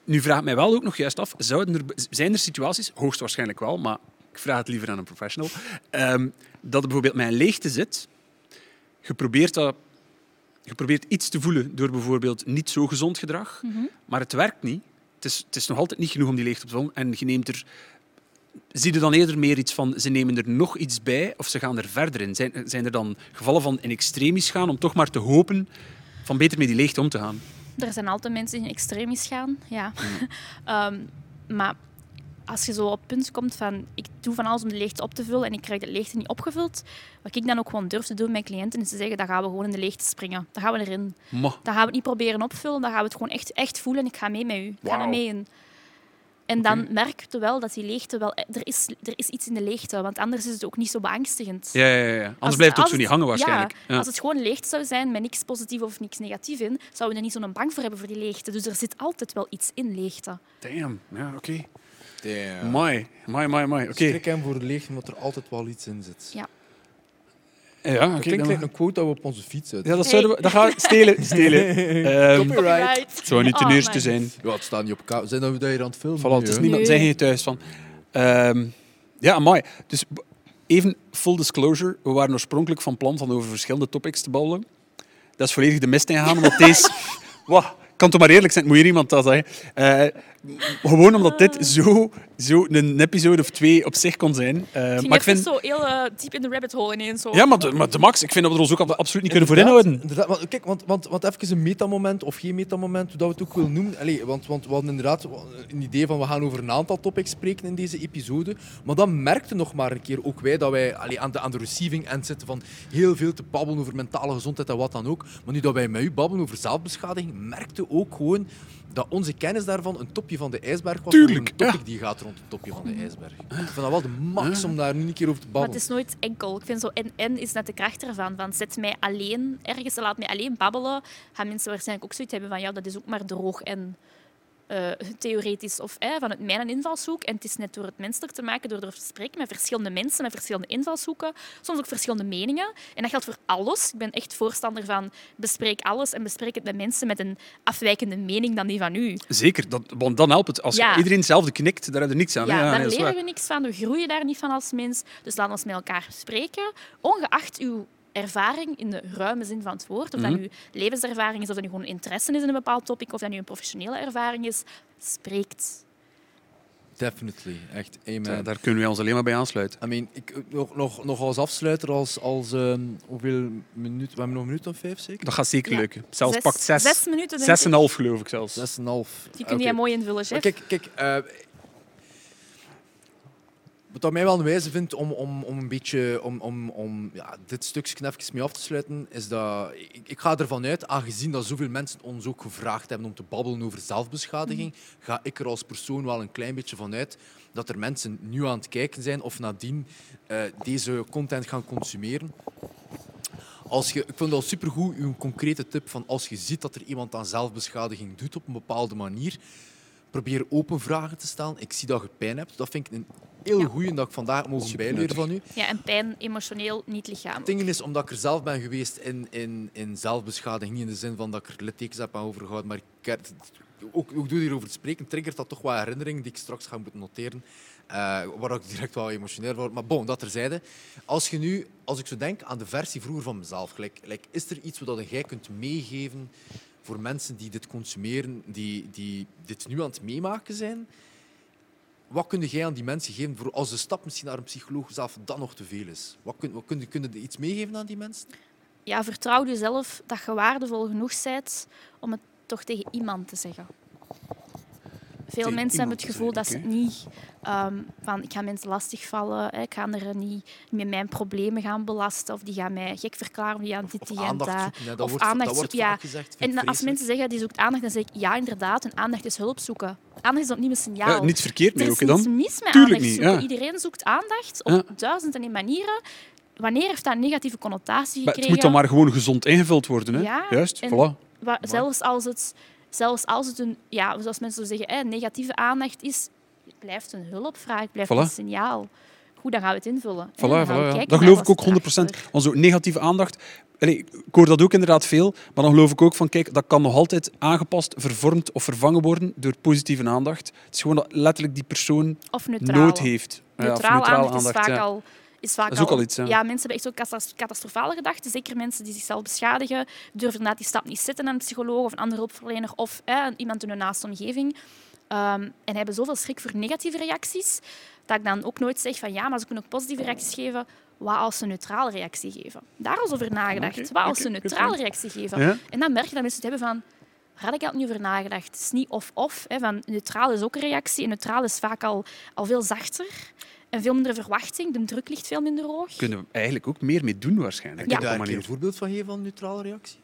Nu vraag ik mij wel ook nog juist af, zouden er, zijn er situaties, hoogstwaarschijnlijk wel, maar ik vraag het liever aan een professional, ehm, dat er bijvoorbeeld een leegte zit, je probeert dat je probeert iets te voelen door bijvoorbeeld niet zo gezond gedrag, Mhm. maar het werkt niet. Het is, het is nog altijd niet genoeg om die leegte op te vullen. En je neemt er... Zie je dan eerder meer iets van, ze nemen er nog iets bij of ze gaan er verder in? Zijn, zijn er dan gevallen van in extremis gaan om toch maar te hopen van beter met die leegte om te gaan? Er zijn altijd mensen die in extremis gaan, ja. (laughs) Ehm, maar als je zo op het punt komt van ik doe van alles om de leegte op te vullen en ik krijg de leegte niet opgevuld, wat ik dan ook gewoon durf te doen met mijn cliënten is te zeggen, dan gaan we gewoon in de leegte springen. Dan gaan we erin. Dan gaan we het niet proberen opvullen, dan gaan we het gewoon echt, echt voelen en ik ga mee met u. Ik ga er mee in. En dan merk je wel dat die leegte wel... Er is, er is iets in de leegte, want anders is het ook niet zo beangstigend. ja, ja, ja. Anders Als- blijft het ook zo niet hangen waarschijnlijk. Ja, Ja. Als het gewoon leegte zou zijn met niks positief of niks negatief in, zouden we er niet zo'n bang voor hebben voor die leegte. Dus er zit altijd wel iets in leegte. Damn, ja, oké. Damn. Mooi, mooi, mooi, mooi. Oké. Schrik hem voor de leegte, omdat er altijd wel iets in zit. Ja. Ja, Dat klinkt dan- een quote dat we op onze fiets zetten. Ja, dat zouden we... Dat gaan we stelen. stelen. (laughs) Ehm, Copyright. het zou niet ten Oh, eerste man. zijn. Ja, het staat niet op kaart. Zijn dat we hier aan het filmen? Voilà, het is niemand, Nee. zijn geen thuis van. Ehm, ja, mooi. Dus even full disclosure. We waren oorspronkelijk van plan van over verschillende topics te babbelen. Dat is volledig de mist ingegaan, omdat (laughs) deze... Wauw, kan toch maar eerlijk zijn, moet hier iemand dat zeggen. Eh, gewoon omdat dit zo, zo een episode of twee op zich kon zijn. Eh, Ik ging maar ik vind... zo heel eh, diep in de rabbit hole ineens. Zo. Ja, maar de, maar de max, ik vind dat we er ons ook ab- absoluut niet kunnen voor inhouden. want, kijk, want, want, want even een metamoment of geen metamoment, hoe dat we het ook willen noemen. Allee, want, want we hadden inderdaad een idee van we gaan over een aantal topics spreken in deze episode. Maar dan merkten nog maar een keer ook wij dat wij allee, aan, de, aan de receiving end zitten van heel veel te babbelen over mentale gezondheid en wat dan ook. Maar nu dat wij met u babbelen over zelfbeschadiging, merkte ook gewoon dat onze kennis daarvan een topje van de ijsberg was. Tuurlijk, Een topic ja. die gaat rond het topje van de ijsberg. Ik vind dat wel de max om daar nu een keer over te Maar babbelen. het is nooit enkel. Ik vind zo en-en is net de kracht ervan. Van zet mij alleen ergens, laat mij alleen babbelen. Gaan mensen waarschijnlijk ook zoiets hebben van ja, dat is ook maar droog en eh, theoretisch of eh, van het mijn invalshoek. En het is net door het menselijk te maken, door te spreken met verschillende mensen, met verschillende invalshoeken, soms ook verschillende meningen. En dat geldt voor alles. Ik ben echt voorstander van bespreek alles en bespreek het met mensen met een afwijkende mening dan die van u. Zeker, dat, want dan helpt het. Als Ja. iedereen hetzelfde knikt, daar heb je niks aan. Ja, daar leren we niks van. We groeien daar niet van als mens. Dus laten we met elkaar spreken. Ongeacht uw ervaring in de ruime zin van het woord. Of Mhm. dat nu levenservaring is, of dat nu gewoon interesse is in een bepaald topic, of dat nu een professionele ervaring is. Spreekt. Definitely, echt. Amen. Daar kunnen wij ons alleen maar bij aansluiten. I mean, ik, nog, nog, nog als afsluiter, als, als ehm, hoeveel minuten? We hebben nog een minuut of vijf zeker? Dat gaat zeker Ja. lukken. Zelfs zes, pakt zes. zes minuten, denk Zes en een half geloof ik zelfs. Zes en een half. Die kun jij mooi invullen, chef. Maar Kijk, kijk eh, wat dat mij wel een wijze vindt om, om, om een beetje om, om, om ja, dit stukje even mee af te sluiten, is dat ik, ik ga ervan uit, aangezien dat zoveel mensen ons ook gevraagd hebben om te babbelen over zelfbeschadiging, ga ik er als persoon wel een klein beetje van uit dat er mensen nu aan het kijken zijn of nadien eh, deze content gaan consumeren. Als je, ik vind dat supergoed, uw concrete tip van als je ziet dat er iemand aan zelfbeschadiging doet op een bepaalde manier, probeer open vragen te stellen. Ik zie dat je pijn hebt. Dat vind ik een heel Ja. goeie dat ik vandaag mogen bijleren van u. Ja, en pijn emotioneel, niet lichamelijk. Het ding is, omdat ik er zelf ben geweest in, in, in zelfbeschadiging, niet in de zin van dat ik er littekens heb aan overgehouden, maar ik, heb- ook, ook door hierover te spreken, triggert dat toch wat herinneringen die ik straks ga moeten noteren, eh, waar ik direct wel emotioneel word. Maar bon, dat terzijde. Als, je nu, als ik zo denk aan de versie vroeger van mezelf, gelijk, gelijk, is er iets wat jij kunt meegeven voor mensen die dit consumeren, die, die dit nu aan het meemaken zijn? Wat kun jij aan die mensen geven voor als de stap misschien naar een psycholoog zelf dan nog te veel is? Wat kun, wat kun je iets meegeven aan die mensen? Ja, vertrouw jezelf dat je waardevol genoeg bent om het toch tegen iemand te zeggen. Veel Tegen mensen hebben het gevoel dat ze het niet ehm, van ik ga mensen lastigvallen, hè, ik ga er niet met mijn problemen gaan belasten of die gaan mij gek verklaren of die gaan dit, die dat. Of wordt, aandacht dat wordt zoeken, ja. gezegd. En als vreselijk. mensen zeggen die zoekt aandacht, dan zeg ik ja, inderdaad, en aandacht is hulp zoeken. Aandacht is opnieuw een signaal. Ja, niets verkeerd er mee is ook, dan. niets mis met Tuurlijk aandacht niet, zoeken. ja. Iedereen zoekt aandacht op Ja. duizend en één manieren. Wanneer heeft dat een negatieve connotatie Maar gekregen? het moet dan maar gewoon gezond ingevuld worden. Hè? Ja, Juist, voilà. Zelfs als het, zelfs als het een, ja, zoals mensen zo zeggen, hè, negatieve aandacht is, het blijft een hulpvraag, het blijft Voilà. een signaal. Goed, dan gaan we het invullen. Voilà, Dan voilà, we Dat geloof ik ook zit 100%. erachter. Want zo negatieve aandacht, allee, ik hoor dat ook inderdaad veel, maar dan geloof ik ook van, kijk, dat kan nog altijd aangepast, vervormd of vervangen worden door positieve aandacht. Het is gewoon dat letterlijk die persoon Of neutraal. nood heeft. Ja, of Neutraal aandacht, is vaak ja. al is vaak Dat is ook al iets, ja. mensen hebben echt catas- catastrofale gedachten. Zeker mensen die zichzelf beschadigen, durven inderdaad die stap niet zetten aan een psycholoog of een andere hulpverlener of hè, iemand in hun naaste omgeving. Ehm, en hebben zoveel schrik voor negatieve reacties, dat ik dan ook nooit zeg van ja, maar ze kunnen ook positieve reacties geven. Wat als ze een neutrale reactie geven? Daar is over nagedacht. Oké, Wat als ze een neutrale reactie geven? Ja? En dan merk je dat mensen het hebben van... Had ik al niet over nagedacht? Het is niet of-of. neutraal is ook een reactie. En neutraal is vaak al, al veel zachter. En veel minder verwachting. De druk ligt veel minder hoog. Kunnen we eigenlijk ook meer mee doen waarschijnlijk. Ja. Kun je daar een voorbeeld van geven van een neutrale reactie?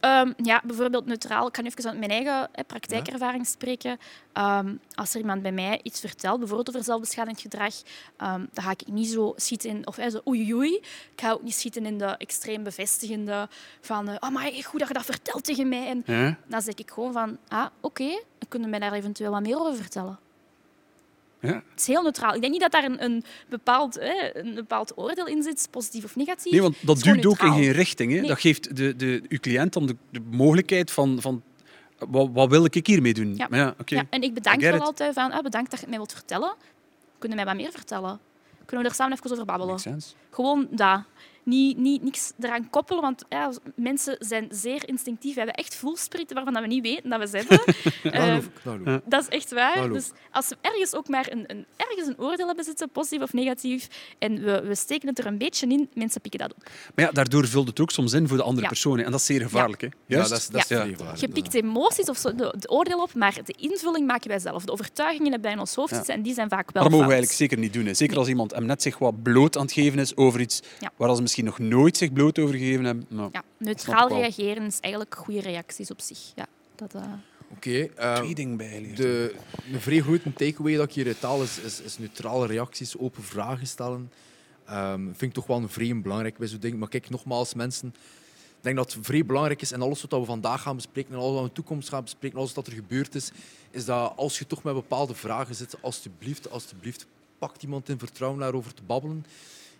Ehm, ja, bijvoorbeeld neutraal. Ik kan even uit mijn eigen hè, praktijkervaring spreken. Ehm, als er iemand bij mij iets vertelt, bijvoorbeeld over zelfbeschadigend gedrag, ehm, dan ga ik niet zo schieten in, of hè, zo oei oei. Ik ga ook niet schieten in de extreem bevestigende van, eh, oh maar goed dat je dat vertelt tegen mij. En Ja? dan zeg ik gewoon van, ah, oké, dan kunnen mij daar eventueel wat meer over vertellen. Ja? Het is heel neutraal. Ik denk niet dat daar een, een, bepaald, hè, een bepaald oordeel in zit, positief of negatief. Nee, want dat duwt ook in geen richting. Hè. Nee. Dat geeft de, de, uw cliënt dan de, de mogelijkheid van, van wat, wat wil ik hiermee doen? Ja. Maar ja, oké. Ja, en ik bedank wel it. altijd van, ah, bedankt dat je het mij wilt vertellen. Kunnen we mij wat meer vertellen? Kunnen we er samen even over babbelen? Gewoon dat. Niet, niet niks eraan koppelen, want ja, mensen zijn zeer instinctief. We hebben echt voelsprieten waarvan we niet weten dat we ze hebben. (laughs) Dat Eh. Dat is echt waar. Dus als we ergens ook maar een, een, ergens een oordeel hebben zitten, positief of negatief, en we, we steken het er een beetje in, mensen pikken dat op. Maar ja, daardoor vult het ook soms in voor de andere hè. En dat is zeer gevaarlijk. Hè. Ja, dat is, dat is Ja. gevaarlijk. Je pikt emoties of zo, de, de oordeel op, maar de invulling maken wij zelf. De overtuigingen hebben wij in ons hoofd en die zijn vaak wel Maar dat mogen we eigenlijk zeker niet doen. Hè. Zeker als iemand hem net zich wat bloot aan het geven is over iets Ja. waar ze misschien nog nooit zich bloot over gegeven hebben. Ja, neutraal reageren is eigenlijk goede reacties op zich. Ja, dat, eh, Oké. eh, Twee dingen bijgeleerd. de, een vrij grote takeaway dat ik hier uit haal is, is, is neutrale reacties, open vragen stellen. Ehm vind ik toch wel een vreemd belangrijk bij zo'n ding. Maar kijk, nogmaals, mensen. Ik denk dat het vrij belangrijk is en alles wat we vandaag gaan bespreken en alles wat we in de toekomst gaan bespreken, alles wat er gebeurd is, is dat als je toch met bepaalde vragen zit, alsjeblieft, alsjeblieft, pakt iemand in vertrouwen daarover te babbelen.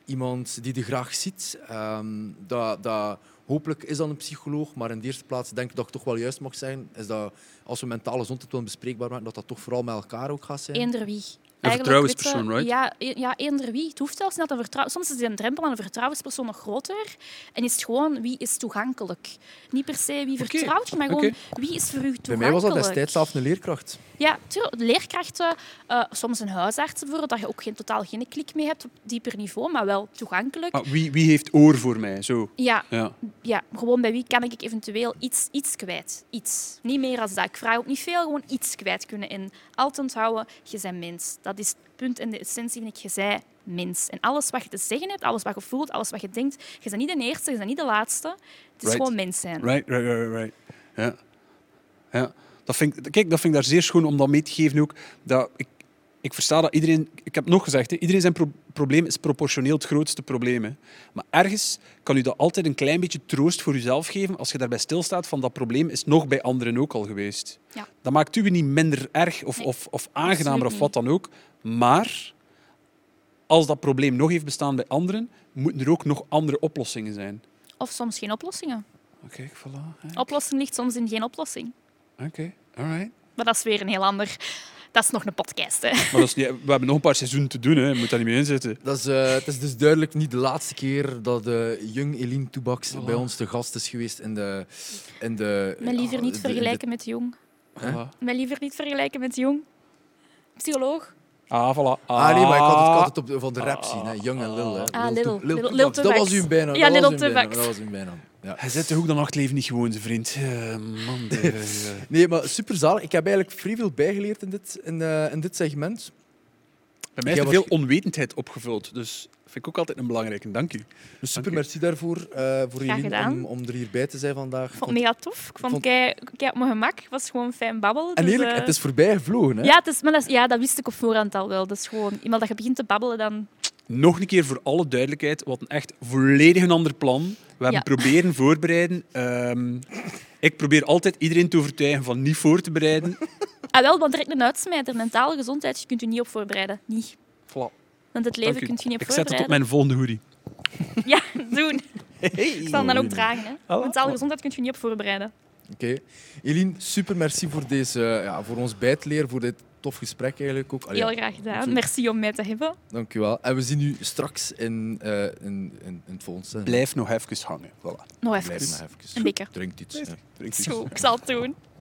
Iemand die je graag ziet. Ehm, dat, dat, hopelijk is dat een psycholoog, maar in de eerste plaats denk ik dat ik toch wel juist mag zijn, is dat als we mentale gezondheid willen bespreekbaar maken, dat dat toch vooral met elkaar ook gaat zijn. eender wie. Een vertrouwenspersoon, je, right? Ja, e- ja, eender wie. Het hoeft zelfs niet dat een vertrouw... Soms is die drempel aan een vertrouwenspersoon nog groter. En is het gewoon wie is toegankelijk. Niet per se wie vertrouwt je, maar gewoon wie is voor u toegankelijk. Bij mij was dat destijds zelf een leerkracht. Ja, tuurlijk. Leerkrachten, eh, soms een huisarts bijvoorbeeld, dat je ook geen, totaal geen klik mee hebt op dieper niveau, maar wel toegankelijk. Maar wie, wie heeft oor voor mij? Zo. Ja, Ja. ja, gewoon bij wie kan ik eventueel iets, iets kwijt. Iets. Niet meer als dat. Ik vraag ook niet veel, gewoon iets kwijt kunnen. En altijd onthouden, je bent mens. Dat is het punt en de essentie, vind ik. Je bent mens. En alles wat je te zeggen hebt, alles wat je voelt, alles wat je denkt, je bent niet de eerste, je bent niet de laatste. Het is Right. gewoon mens zijn. Right, right, right, right. Ja. ja. Dat vind ik, kijk, dat vind ik daar zeer schoon om dat mee te geven ook. Dat ik, ik versta dat iedereen... Ik heb nog gezegd, hè, iedereen zijn pro- probleem is proportioneel het grootste probleem. Hè. Maar ergens kan u dat altijd een klein beetje troost voor uzelf geven als je daarbij stilstaat van dat probleem is nog bij anderen ook al geweest. Ja. Dat maakt u niet minder erg of, Nee, of, of aangenamer of wat dan ook. Maar als dat probleem nog heeft bestaan bij anderen, moeten er ook nog andere oplossingen zijn. Of soms geen oplossingen. Oké, voilà. hè. Oplossing ligt soms in geen oplossing. Oké, alright. Maar dat is weer een heel ander... Dat is nog een podcast, hè. Maar dat is niet, we hebben nog een paar seizoenen te doen, hè. je moet daar niet mee inzitten. Dat is, eh, het is dus duidelijk niet de laatste keer dat de Jung Eline Toebaks Voilà. bij ons te gast is geweest in de... In de Maar liever ja, niet de- vergelijken met jong. Maar liever niet vergelijken met jong. Psycholoog. Ah, voilà. Ah nee, maar ik had het, ik had het op de, van de rap zien, hè. Young en Lil. Hè. Ah, Lil Lil. Toe- Lil- Lil. Dat was uw bijnaam. Ja, Lil. Dat was uw bijnaam. Ja. Hij zit toch ook dat nachtleven niet gewoon, zijn vriend. Eh, man, (laughs) de-. Nee, maar super zalig. Ik heb eigenlijk vrij veel bijgeleerd in dit, in, eh, in dit segment. Bij mij is er veel onwetendheid opgevuld, dus vind ik ook altijd een belangrijke. Dank u. Dus super Dank u. merci daarvoor, eh voor gedaan. om, om er hierbij te zijn vandaag. Ik vond het mega tof. Ik vond het kei, kei op mijn gemak. Het was gewoon fijn babbelen. En dus, eerlijk, eh, het is voorbij gevlogen. Hè? ja, het is, maar dat, ja, dat wist ik op voorhand al wel. Dat is gewoon, iemand dat je begint te babbelen, dan... Nog een keer voor alle duidelijkheid, wat een echt volledig een ander plan. We hebben Ja. proberen voorbereiden. Ehm, ik probeer altijd iedereen te overtuigen van niet voor te bereiden. Ah, wel, want direct een uitsmijter. Mentale gezondheid, je kunt je niet op voorbereiden. Niet. Voilà. Want het leven Dank u. kun je niet op Ik zet het op mijn volgende hoodie. (laughs) Ja, doen. Ik zal hem dan ook dragen. Hè. Voilà. Mentale gezondheid kun je niet op voorbereiden. Oké. Eline, super merci voor, deze, ja, voor ons bijtleer, voor dit tof gesprek eigenlijk ook. Allee, Heel graag gedaan. natuurlijk. Merci om mij te hebben. Dank u wel. En we zien u straks in, eh, in, in, in het volgende. Blijf nog even hangen. Voilà. Nog Blijf even. nog even. Een beker. Drink iets. ja. Drink Zo, ik zal het doen.